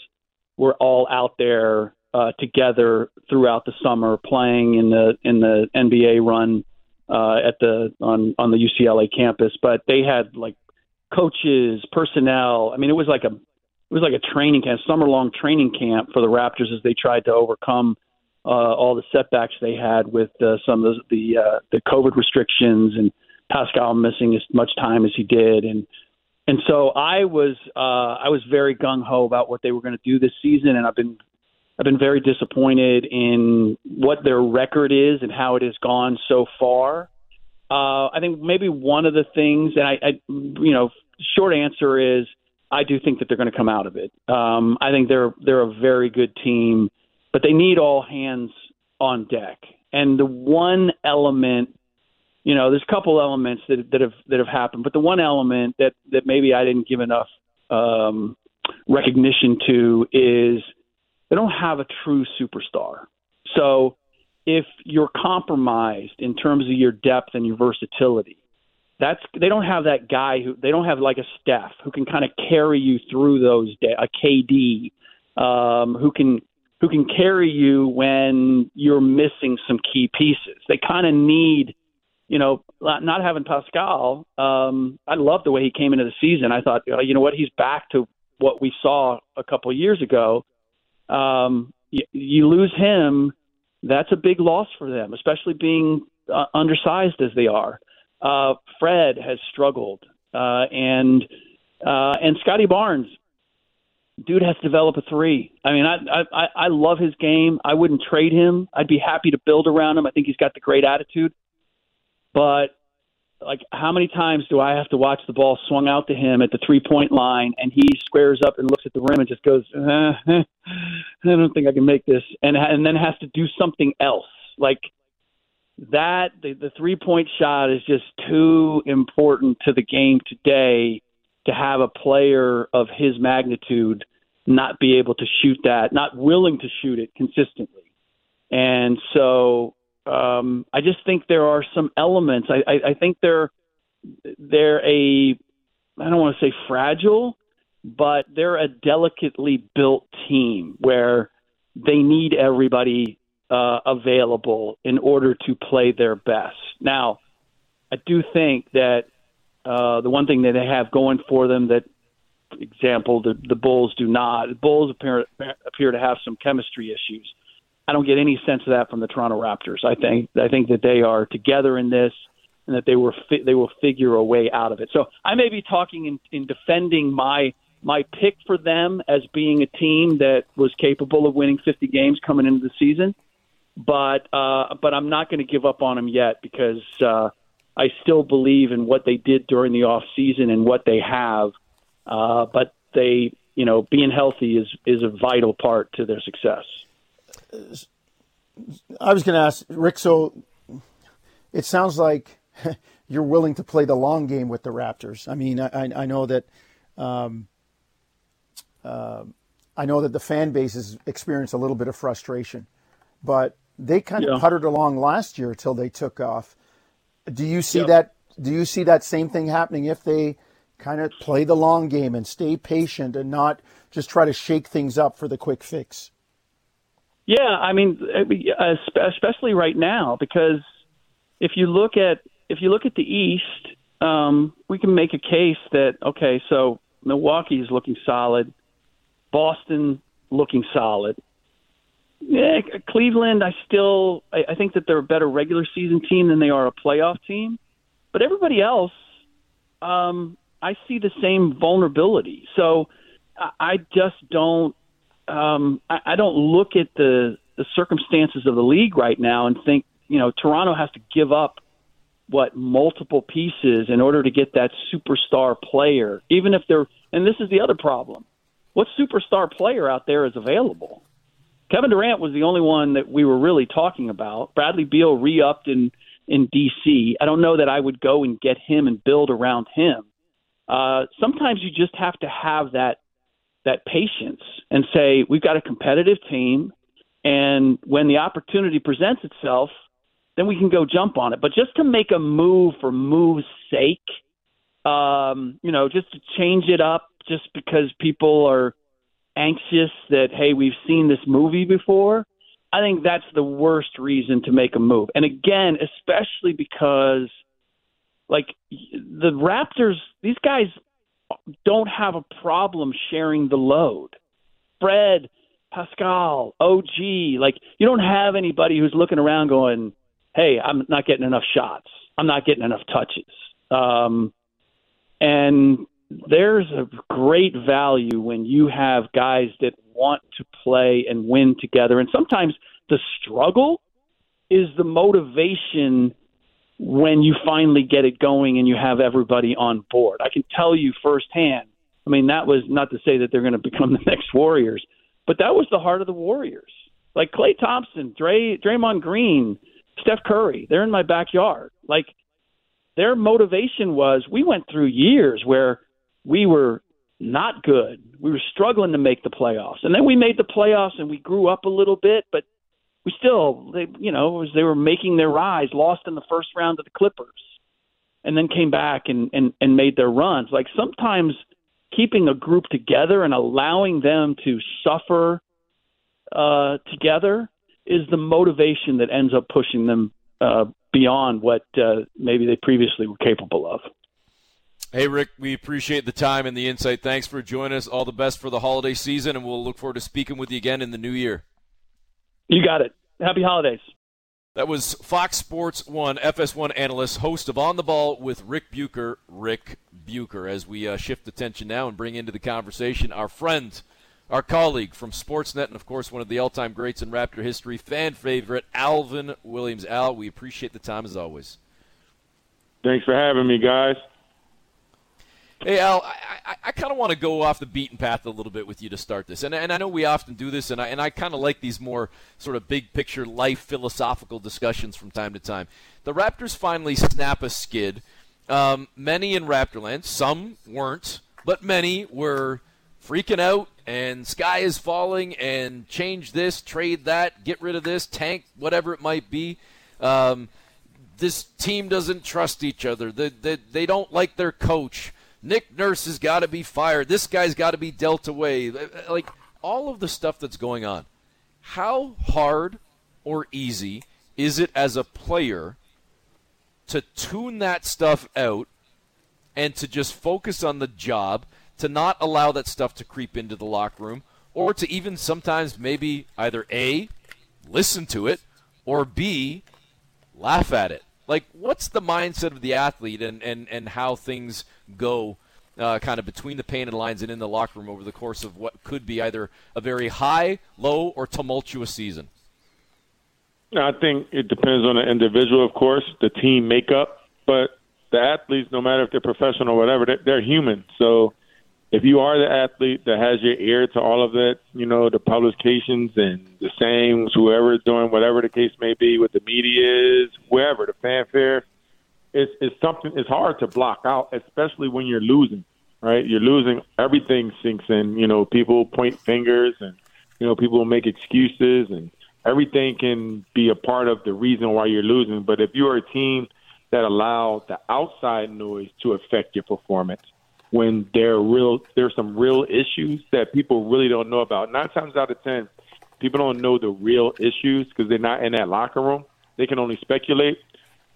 were all out there uh, together throughout the summer playing in the in the NBA run uh, at the on on the UCLA campus. But they had like coaches, personnel. I mean, it was like a it was like a training camp, summer long training camp for the Raptors as they tried to overcome uh, all the setbacks they had with uh, some of the the, uh, the COVID restrictions and Pascal missing as much time as he did, and and so I was uh, I was very gung ho about what they were going to do this season, and I've been I've been very disappointed in what their record is and how it has gone so far. Uh, I think maybe one of the things, and I, I, you know, short answer is I do think that they're going to come out of it. Um, I think they're they're a very good team, but they need all hands on deck. And the one element you know, there's a couple elements that that have that have happened, but the one element that that maybe I didn't give enough um, recognition to is they don't have a true superstar. So if you're compromised in terms of your depth and your versatility, that's they don't have that guy who they don't have like a Steph who can kind of carry you through those days, a KD um, who can who can carry you when you're missing some key pieces. They kind of need you know, not having Pascal, um, I love the way he came into the season. I thought, you know what, he's back to what we saw a couple years ago. Um, you, you lose him, that's a big loss for them, especially being uh, undersized as they are. Uh, Fred has struggled, uh, and uh, and Scottie Barnes, dude has to develop a three. I mean, I, I I love his game. I wouldn't trade him. I'd be happy to build around him. I think he's got the great attitude. But like how many times do I have to watch the ball swung out to him at the three point line and he squares up and looks at the rim and just goes, eh, I don't think I can make this, and and then has to do something else like that. The, the three point shot is just too important to the game today to have a player of his magnitude not be able to shoot that, not willing to shoot it consistently. And so um, I just think there are some elements. I, I, I think they're they're a I don't want to say fragile, but they're a delicately built team where they need everybody uh, available in order to play their best. Now, I do think that uh, the one thing that they have going for them that example the, the Bulls do not. The Bulls appear appear to have some chemistry issues. I don't get any sense of that from the Toronto Raptors. I think I think that they are together in this, and that they were fi- they will figure a way out of it. So I may be talking in, in defending my my pick for them as being a team that was capable of winning 50 games coming into the season, but uh, but I'm not going to give up on them yet because uh, I still believe in what they did during the off season and what they have. Uh, but they, you know, being healthy is is a vital part to their success. I was going to ask Rick. So it sounds like you're willing to play the long game with the Raptors. I mean, I, I know that um, uh, I know that the fan base has experienced a little bit of frustration, but they kind of yeah. puttered along last year until they took off. Do you see yeah. that? Do you see that same thing happening if they kind of play the long game and stay patient and not just try to shake things up for the quick fix. Yeah, I mean, especially right now, because if you look at if you look at the East, um, we can make a case that okay, so Milwaukee is looking solid, Boston looking solid. Yeah, Cleveland, I still I, I think that they're a better regular season team than they are a playoff team, but everybody else, um, I see the same vulnerability. So I, I just don't um, I, I don't look at the the circumstances of the league right now and think you know Toronto has to give up what multiple pieces in order to get that superstar player, even if they're and this is the other problem. What superstar player out there is available? Kevin Durant was the only one that we were really talking about. Bradley Beal re-upped in in DC. I don't know that I would go and get him and build around him. Uh, sometimes you just have to have that that patience and say we've got a competitive team, and when the opportunity presents itself, then we can go jump on it. But just to make a move for move's sake, um, you know, just to change it up, just because people are anxious that hey, we've seen this movie before. I think that's the worst reason to make a move. And again, especially because like the Raptors, these guys don't have a problem sharing the load. Fred, Pascal, OG, like you don't have anybody who's looking around going, "Hey, I'm not getting enough shots. I'm not getting enough touches." Um, and there's a great value when you have guys that want to play and win together. And sometimes the struggle is the motivation when you finally get it going and you have everybody on board. I can tell you firsthand. I mean, that was not to say that they're going to become the next Warriors, but that was the heart of the Warriors. Like Klay Thompson, Dray, Draymond Green, Steph Curry, they're in my backyard. Like their motivation was we went through years where we were not good. We were struggling to make the playoffs. And then we made the playoffs and we grew up a little bit, but we still they you know as they were making their rise, lost in the first round to the Clippers. And then came back and, and, and made their runs. Like sometimes keeping a group together and allowing them to suffer uh, together is the motivation that ends up pushing them uh, beyond what uh, maybe they previously were capable of. Hey, Rick, we appreciate the time and the insight. Thanks for joining us. All the best for the holiday season, and we'll look forward to speaking with you again in the new year. You got it. Happy holidays. That was Fox Sports 1 FS1 analyst, host of On the Ball with Rick Bucher, Rick Bucher. As we uh, shift attention now and bring into the conversation our friend, our colleague from Sportsnet, and of course one of the all-time greats in Raptor history, fan favorite Alvin Williams. Al, we appreciate the time as always. Thanks for having me, guys. Hey Al, I, I, I kind of want to go off the beaten path a little bit with you to start this, and and I know we often do this, and I and I kind of like these more sort of big picture life philosophical discussions from time to time. The Raptors finally snap a skid. Um, many in Raptorland, some weren't, but many were freaking out and sky is falling and change this, trade that, get rid of this, tank whatever it might be. Um, this team doesn't trust each other. They, they, they don't like their coach. Nick Nurse has got to be fired. This guy's got to be dealt away. Uh, uh, like all of the stuff that's going on. How hard or easy is it as a player to tune that stuff out and to just focus on the job, to not allow that stuff to creep into the locker room, or to even sometimes maybe either A, listen to it, or B, laugh at it? Like, what's the mindset of the athlete and, and, and how things go uh, kind of between the painted lines and in the locker room over the course of what could be either a very high, low, or tumultuous season? I think it depends on the individual, of course, the team makeup, but the athletes, no matter if they're professional or whatever, they're, they're human. So if you are the athlete that has your ear to all of it, you know, the publications and the sayings, whoever is doing whatever the case may be, with the media is, wherever, the fanfare, it's, it's something, it's hard to block out, especially when you're losing, right? You're losing, everything sinks in. You know, people point fingers and, you know, people make excuses and everything can be a part of the reason why you're losing. But if you're a team that allow the outside noise to affect your performance, when there are real there's some real issues that people really don't know about. Nine times out of ten, people don't know the real issues because they're not in that locker room. They can only speculate.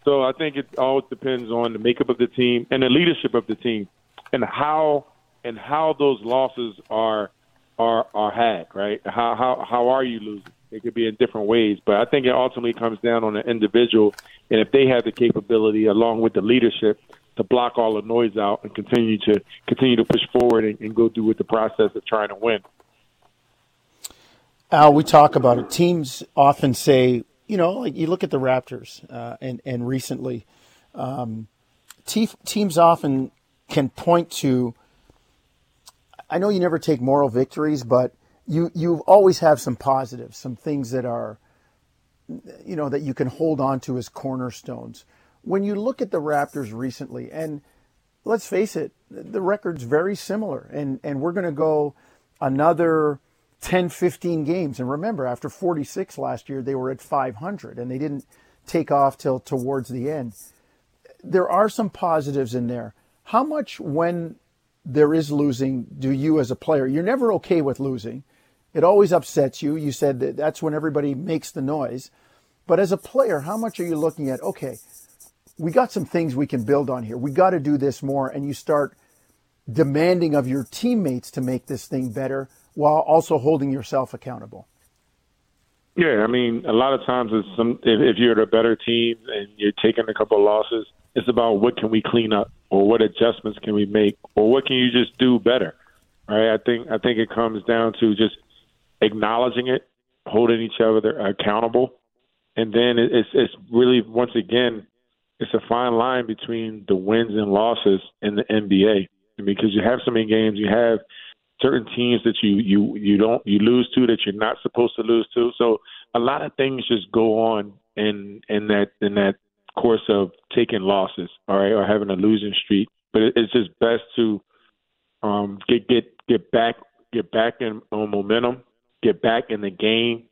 So I think it all depends on the makeup of the team and the leadership of the team, and how and how those losses are are are had. Right? How how how are you losing? It could be in different ways, but I think it ultimately comes down on the individual, and if they have the capability, along with the leadership, to block all the noise out and continue to continue to push forward and, and go through with the process of trying to win. Al, we talk about it. Teams often say, you know, like you look at the Raptors, uh, and and recently, um, te- teams often can point to. I know you never take moral victories, but you you always have some positives, some things that are, you know, that you can hold on to as cornerstones. When you look at the Raptors recently, and let's face it, the record's very similar, and and we're going to go another 10, 15 games. And remember, after 46 last year, they were at 500 and they didn't take off till towards the end. There are some positives in there. How much, when there is losing, do you as a player? You're never okay with losing. It always upsets you. You said that that's when everybody makes the noise. But as a player, how much are you looking at, okay, we got some things we can build on here. We got to do this more. And you start demanding of your teammates to make this thing better while also holding yourself accountable. Yeah, I mean, a lot of times it's some if, if you're the better team and you're taking a couple of losses, it's about what can we clean up or what adjustments can we make or what can you just do better. Right? I think I think it comes down to just acknowledging it, holding each other accountable, and then it's it's really once again it's a fine line between the wins and losses in the NBA because you have so many games, you have certain teams that you you you don't you lose to that you're not supposed to lose to. So a lot of things just go on in in that in that course of taking losses, all right, or having a losing streak. But it's just best to um, get get get back get back in on momentum, get back in the game.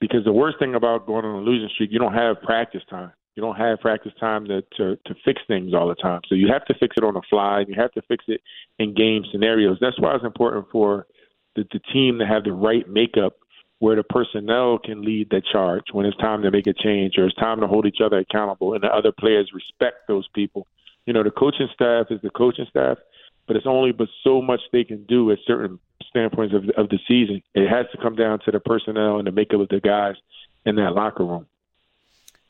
Because the worst thing about going on a losing streak, you don't have practice time you don't have practice time to, to to fix things all the time. So you have to fix it on the fly. You have to fix it in game scenarios. That's why it's important for the, the team to have the right makeup where the personnel can lead the charge when it's time to make a change or it's time to hold each other accountable and the other players respect those people. You know, the coaching staff is the coaching staff, but it's only but so much they can do at certain standpoints of, of the season. It has to come down to the personnel and the makeup of the guys in that locker room.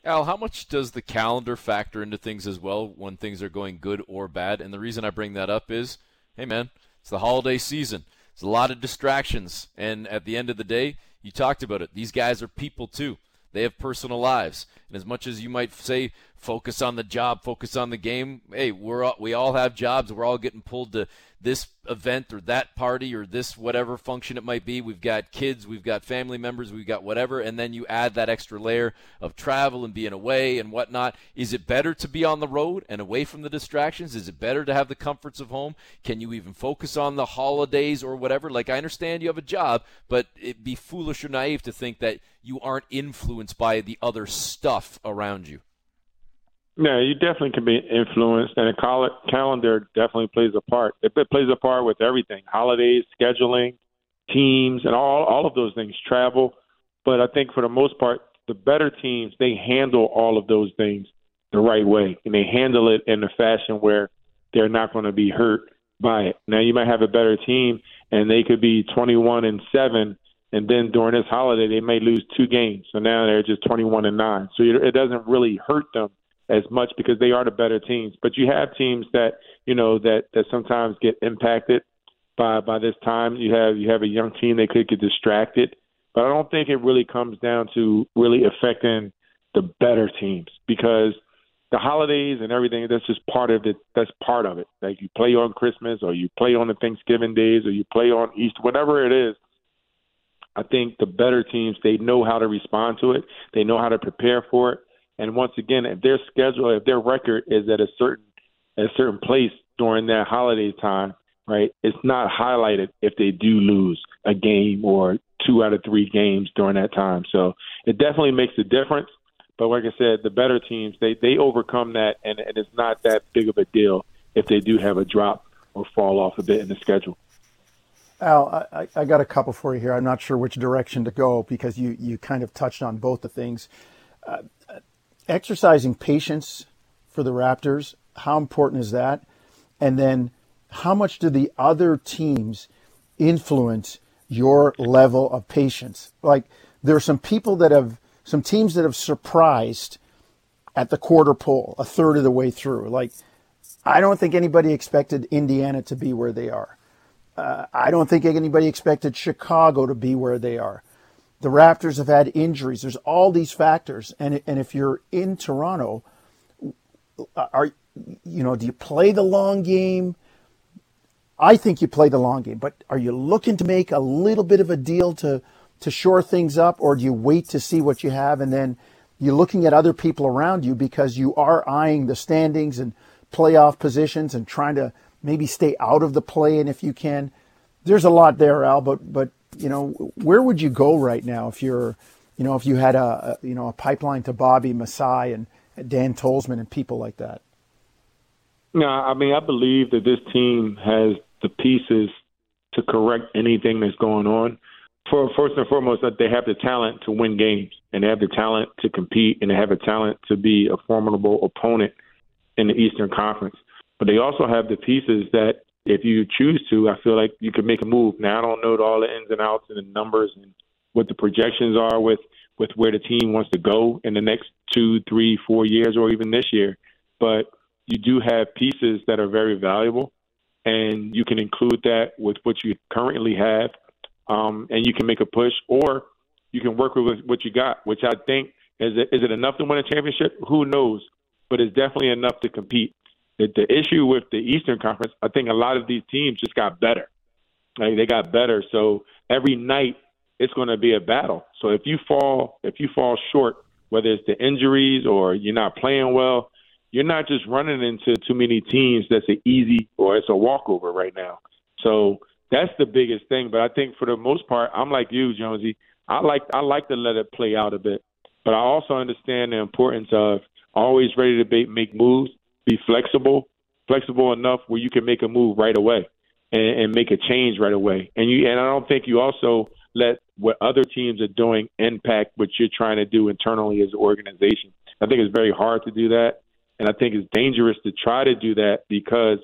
Al, how much does the calendar factor into things as well when things are going good or bad? And the reason I bring that up is, hey man, it's the holiday season. There's a lot of distractions, and at the end of the day, you talked about it. These guys are people too. They have personal lives, and as much as you might say, focus on the job, focus on the game. Hey, we're all, we all have jobs. We're all getting pulled to this event or that party or this whatever function it might be. We've got kids, we've got family members, we've got whatever, and then you add that extra layer of travel and being away and whatnot. Is it better to be on the road and away from the distractions? Is it better to have the comforts of home? Can you even focus on the holidays or whatever? Like I understand you have a job, but it'd be foolish or naive to think that you aren't influenced by the other stuff around you. Yeah, you definitely can be influenced, and a calendar definitely plays a part. It plays a part with everything: holidays, scheduling, teams, and all all of those things. Travel, but I think for the most part, the better teams they handle all of those things the right way, and they handle it in a fashion where they're not going to be hurt by it. Now, you might have a better team, and they could be 21 and seven, and then during this holiday they may lose two games, so now they're just 21 and nine. So it doesn't really hurt them as much because they are the better teams. But you have teams that you know that that sometimes get impacted by by this time. You have you have a young team they could get distracted, but I don't think it really comes down to really affecting the better teams because the holidays and everything that's just part of it. That's part of it. Like you play on christmas or you play on the thanksgiving days or you play on easter whatever it is i think the better teams they know how to respond to it. They know how to prepare for it and once again, if their schedule, if their record is at a certain at a certain place during that holiday time, right, it's not highlighted if they do lose a game or two out of three games during that time. So it definitely makes a difference. But like I said, the better teams they they overcome that, and, and it's not that big of a deal if they do have a drop or fall off a bit in the schedule. Al, I, I got a couple for you here. I'm not sure which direction to go because you, you kind of touched on both the things. Uh, exercising patience for the Raptors, how important is that? And then how much do the other teams influence your level of patience? Like there are some people that have, some teams that have surprised at the quarter pole, a third of the way through. Like I don't think anybody expected Indiana to be where they are. Uh, I don't think anybody expected Chicago to be where they are. The Raptors have had injuries. There's all these factors, and and if you're in Toronto, are you know do you play the long game? I think you play the long game, but are you looking to make a little bit of a deal to to shore things up, or do you wait to see what you have and then you're looking at other people around you because you are eyeing the standings and playoff positions and trying to maybe stay out of the play and if you can. There's a lot there, Al, but but you know, where would you go right now if you're, you know, if you had a, a you know a pipeline to Bobby Masai and Dan Tolzman and people like that? No, I mean I believe that this team has the pieces to correct anything that's going on. For first and foremost, that they have the talent to win games, and they have the talent to compete, and they have the talent to be a formidable opponent in the Eastern Conference. But they also have the pieces that, if you choose to, I feel like you could make a move. Now I don't know all the ins and outs and the numbers and what the projections are with with where the team wants to go in the next two, three, four years, or even this year. But you do have pieces that are very valuable, and you can include that with what you currently have, um, and you can make a push, or you can work with what you got, which I think is it, is it enough to win a championship? Who knows? But it's definitely enough to compete. The, the issue with the Eastern Conference, I think a lot of these teams just got better. Like they got better, so every night it's going to be a battle. So if you fall, if you fall short, whether it's the injuries or you're not playing well, you're not just running into too many teams that's an easy or it's a walkover right now. So that's the biggest thing. But I think for the most part, I'm like you, Jonesy. I like I like to let it play out a bit, but I also understand the importance of always ready to make moves be flexible, flexible enough where you can make a move right away and, and make a change right away. And you and I don't think you also let what other teams are doing impact what you're trying to do internally as an organization. I think it's very hard to do that, and I think it's dangerous to try to do that because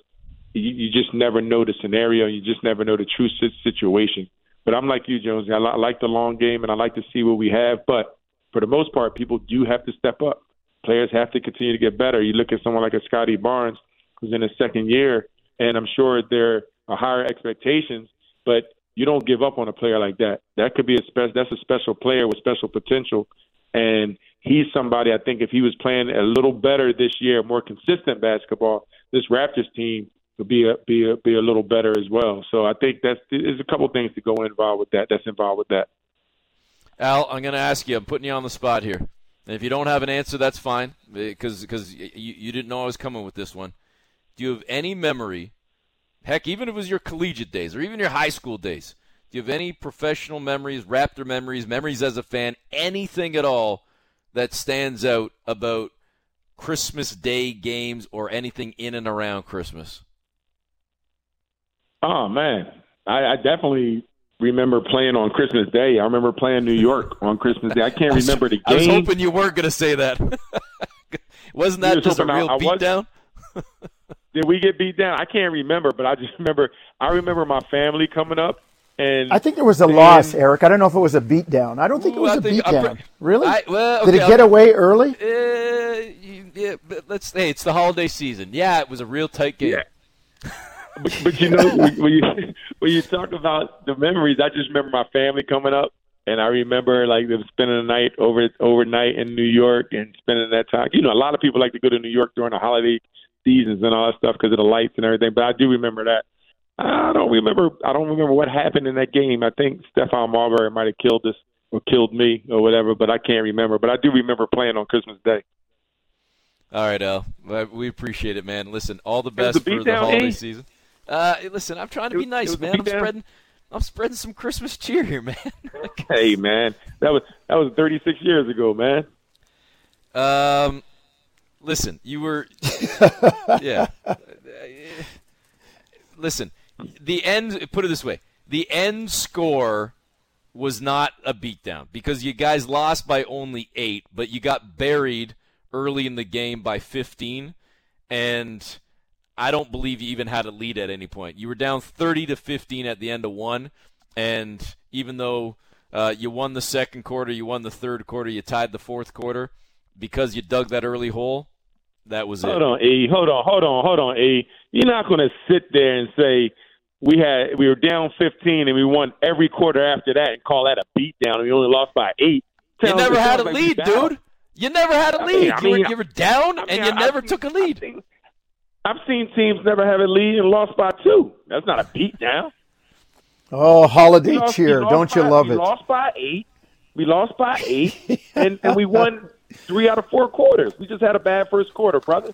you, you just never know the scenario. You just never know the true situation. But I'm like you, Jones. I, li- I like the long game, and I like to see what we have. But for the most part, people do have to step up players have to continue to get better. You look at someone like a Scottie Barnes, who's in his second year, and I'm sure there are higher expectations, but you don't give up on a player like that. That could be a spe- that's a special player with special potential, and he's somebody I think if he was playing a little better this year, more consistent basketball, this Raptors team would be a be a be a little better as well. So I think that's there's a couple things to go involved with that. That's involved with that. Al, I'm going to ask you. I'm putting you on the spot here. And if you don't have an answer, that's fine because because you, you didn't know I was coming with this one. Do you have any memory? Heck, even if it was your collegiate days or even your high school days, do you have any professional memories, Raptor memories, memories as a fan, anything at all that stands out about Christmas Day games or anything in and around Christmas? Oh man, I, I definitely remember playing on Christmas Day. I remember playing New York on Christmas Day. I can't remember the game. I was hoping you weren't going to say that. Wasn't that was just a real beatdown? Did we get beat down? I can't remember, but I just remember. I remember my family coming up, and I think there was a saying, loss, Eric. I don't know if it was a beatdown. I don't think it was a beatdown. really? I, well, okay, Did it get I'll, away early? Uh, yeah, but let's say it's the holiday season. Yeah, it was a real tight game. Yeah but, but you know, when you when you talk about the memories, I just remember my family coming up, and I remember like them spending the night over overnight in New York and spending that time. You know, a lot of people like to go to New York during the holiday seasons and all that stuff because of the lights and everything. But I do remember that. I don't remember. I don't remember what happened in that game. I think Stephon Marbury might have killed us or killed me or whatever, but I can't remember. But I do remember playing on Christmas Day. All right, Al. We appreciate it, man. Listen, all the best for the holiday season. Uh, listen, I'm trying to be nice, man. I'm spreading, I'm spreading some Christmas cheer here, man. hey, man, that was that was 36 years ago, man. Um, listen, you were, yeah. listen, the end. Put it this way: the end score was not a beatdown because you guys lost by only eight, but you got buried early in the game by 15, and I don't believe you even had a lead at any point. You were down 30 to 15 at the end of one, and even though uh, you won the second quarter, you won the third quarter, you tied the fourth quarter because you dug that early hole. That was hold it. Hold on, E. Hold on, hold on, hold on, E. You're not going to sit there and say we had we were down 15 and we won every quarter after that and call that a beatdown and we only lost by eight. You never had a lead, dude. You never had a lead. mean- I you, were, mean- you were down, I mean, and you never took a lead. seen, I've seen teams never have a lead and lost by two. That's not a beatdown. Oh, holiday lost- cheer! Don't you love we it? We lost by eight. We lost by eight, and, and we won three out of four quarters. We just had a bad first quarter, brother.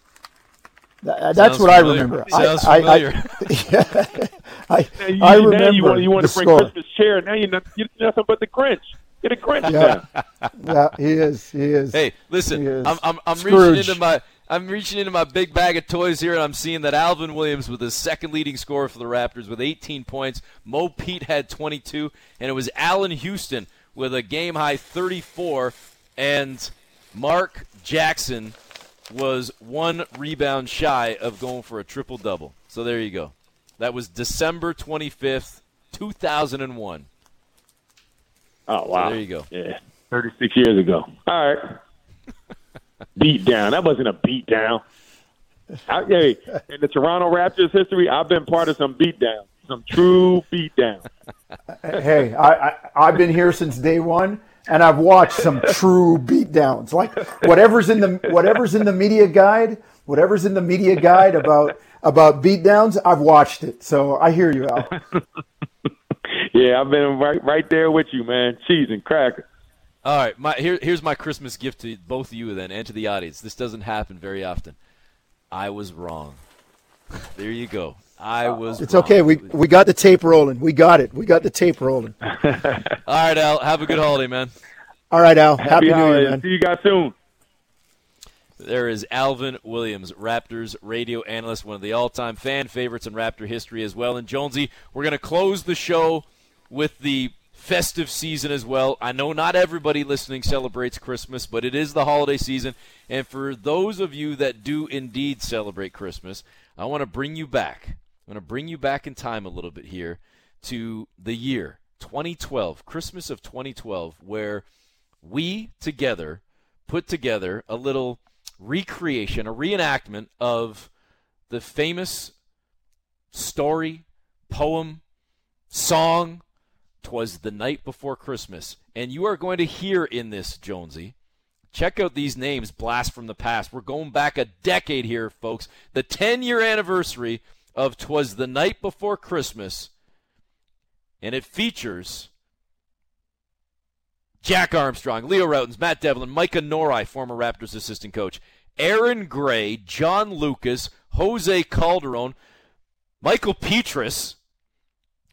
Th- uh, that's Sounds what I remember. Sounds I, familiar. I, I, And you, I now remember you want you want to bring score. Christmas cheer. Now you're, not, you're nothing but the Grinch. Get a Grinch Yeah. down. Yeah, he is. He is. Hey, He listen, is. I'm, I'm, I'm reaching into my I'm reaching into my big bag of toys here, and I'm seeing that Alvin Williams with the second leading scorer for the Raptors with 18 points. Mo Pete had 22, and it was Allan Houston with a game high 34, and Mark Jackson was one rebound shy of going for a triple double. So there you go. That was December 25th, 2001. Oh wow! there you go. Yeah, 36 years ago. All right. Beat down. That wasn't a beat down. I, hey, in the Toronto Raptors history, I've been part of some beat down, some true beat down. hey, I, I I've been here since day one, and I've watched some true beatdowns. Like whatever's in the whatever's in the media guide, whatever's in the media guide about about beatdowns, I've watched it. So I hear you, Al. Yeah, I've been right right there with you, man. Cheese and cracker. All right, my here, here's my Christmas gift to both of you then, and to the audience. This doesn't happen very often. I was wrong. There you go. I uh, was. It's wrong. okay. We we got the tape rolling. We got it. We got the tape rolling. All right, Al. Have a good holiday, man. All right, Al. Happy, Happy New Year, holidays. man. See you guys soon. There is Alvin Williams, Raptors radio analyst, one of the all-time fan favorites in Raptor history as well. And Jonesy, we're going to close the show with the festive season as well. I know not everybody listening celebrates Christmas, but it is the holiday season. And for those of you that do indeed celebrate Christmas, I want to bring you back. I'm going to bring you back in time a little bit here to the year 2012, Christmas of 2012, where we together put together a little recreation, a reenactment of the famous story, poem, song, Twas the Night Before Christmas. And you are going to hear in this, Jonesy. Check out these names, blast from the past. We're going back a decade here, folks. The 10 year anniversary of Twas the Night Before Christmas. And it features Jack Armstrong, Leo Rautins, Matt Devlin, Micah Nori, former Raptors assistant coach, Aaron Gray, John Lucas, Jose Calderon, Michael Petras,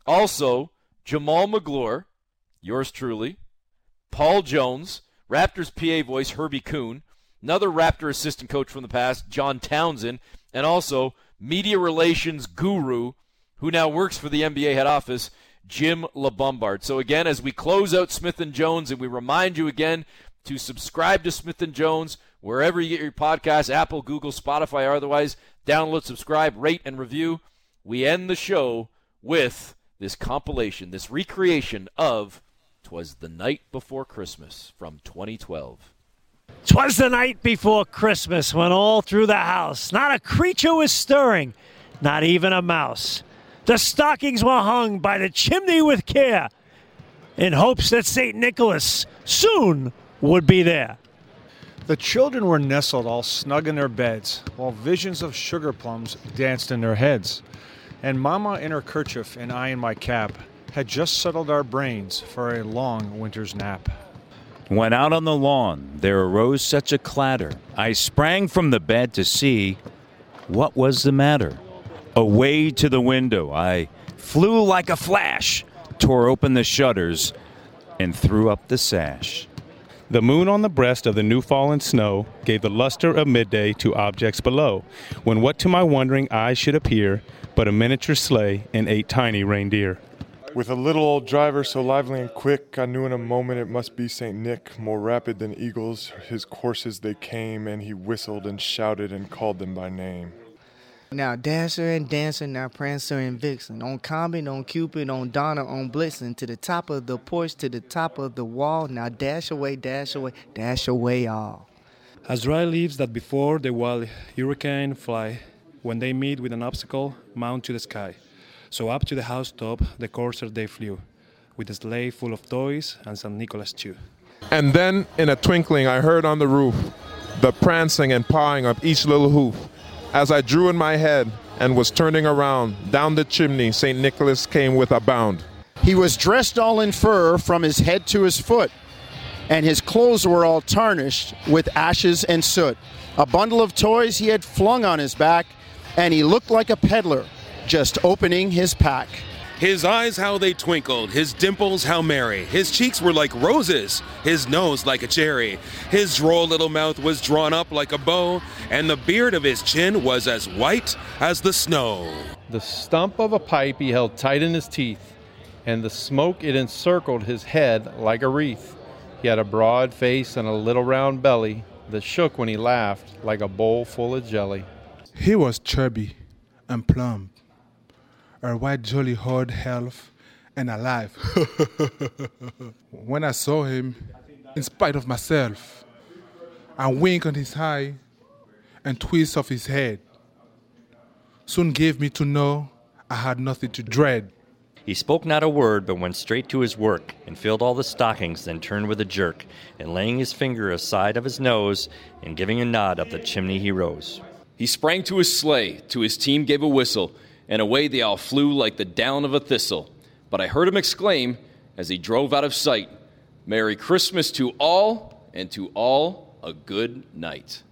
also Jamal Magloire, yours truly, Paul Jones, Raptors PA voice Herbie Kuhn, another Raptor assistant coach from the past, John Townsend, and also media relations guru who now works for the NBA head office, Jim LaBumbard. So again, as we close out Smith and Jones, and we remind you again to subscribe to Smith and Jones wherever you get your podcasts, Apple, Google, Spotify, or otherwise. Download, subscribe, rate, and review. We end the show with this compilation, this recreation of "Twas the Night Before Christmas" from 2012. Twas the night before Christmas when all through the house not a creature was stirring, not even a mouse. The stockings were hung by the chimney with care in hopes that St. Nicholas soon would be there. The children were nestled all snug in their beds, while visions of sugar plums danced in their heads. And Mama in her kerchief and I in my cap had just settled our brains for a long winter's nap. When out on the lawn there arose such a clatter, I sprang from the bed to see what was the matter. Away to the window I flew like a flash, tore open the shutters, and threw up the sash. The moon on the breast of the new fallen snow gave the luster of midday to objects below, when what to my wondering eyes should appear but a miniature sleigh and eight tiny reindeer. With a little old driver so lively and quick, I knew in a moment it must be St. Nick. More rapid than eagles, his courses they came, and he whistled and shouted and called them by name. Now Dasher and Dancer, now Prancer and Vixen, on Comet, on Cupid, on Donna, on Blitzen, to the top of the porch, to the top of the wall. Now dash away, dash away, dash away all. As dry leaves that before the wild hurricane fly, when they meet with an obstacle, mount to the sky. So up to the housetop the courser they flew, with a sleigh full of toys and St. Nicholas too. And then, in a twinkling, I heard on the roof the prancing and pawing of each little hoof. As I drew in my head and was turning around, down the chimney St. Nicholas came with a bound. He was dressed all in fur from his head to his foot, and his clothes were all tarnished with ashes and soot. A bundle of toys he had flung on his back, and he looked like a peddler just opening his pack. His eyes, how they twinkled, his dimples, how merry. His cheeks were like roses, his nose like a cherry. His droll little mouth was drawn up like a bow, and the beard of his chin was as white as the snow. The stump of a pipe he held tight in his teeth, and the smoke it encircled his head like a wreath. He had a broad face and a little round belly that shook when he laughed like a bowl full of jelly. He was chubby and plump a white jolly hard health and alive. when I saw him, in spite of myself, I wink on his eye and twist of his head. Soon gave me to know I had nothing to dread. He spoke not a word, but went straight to his work, and filled all the stockings, then turned with a jerk, and laying his finger aside of his nose, and giving a nod up the chimney he rose. He sprang to his sleigh, to his team gave a whistle, and away they all flew like the down of a thistle. But I heard him exclaim as he drove out of sight, Merry Christmas to all, and to all a good night.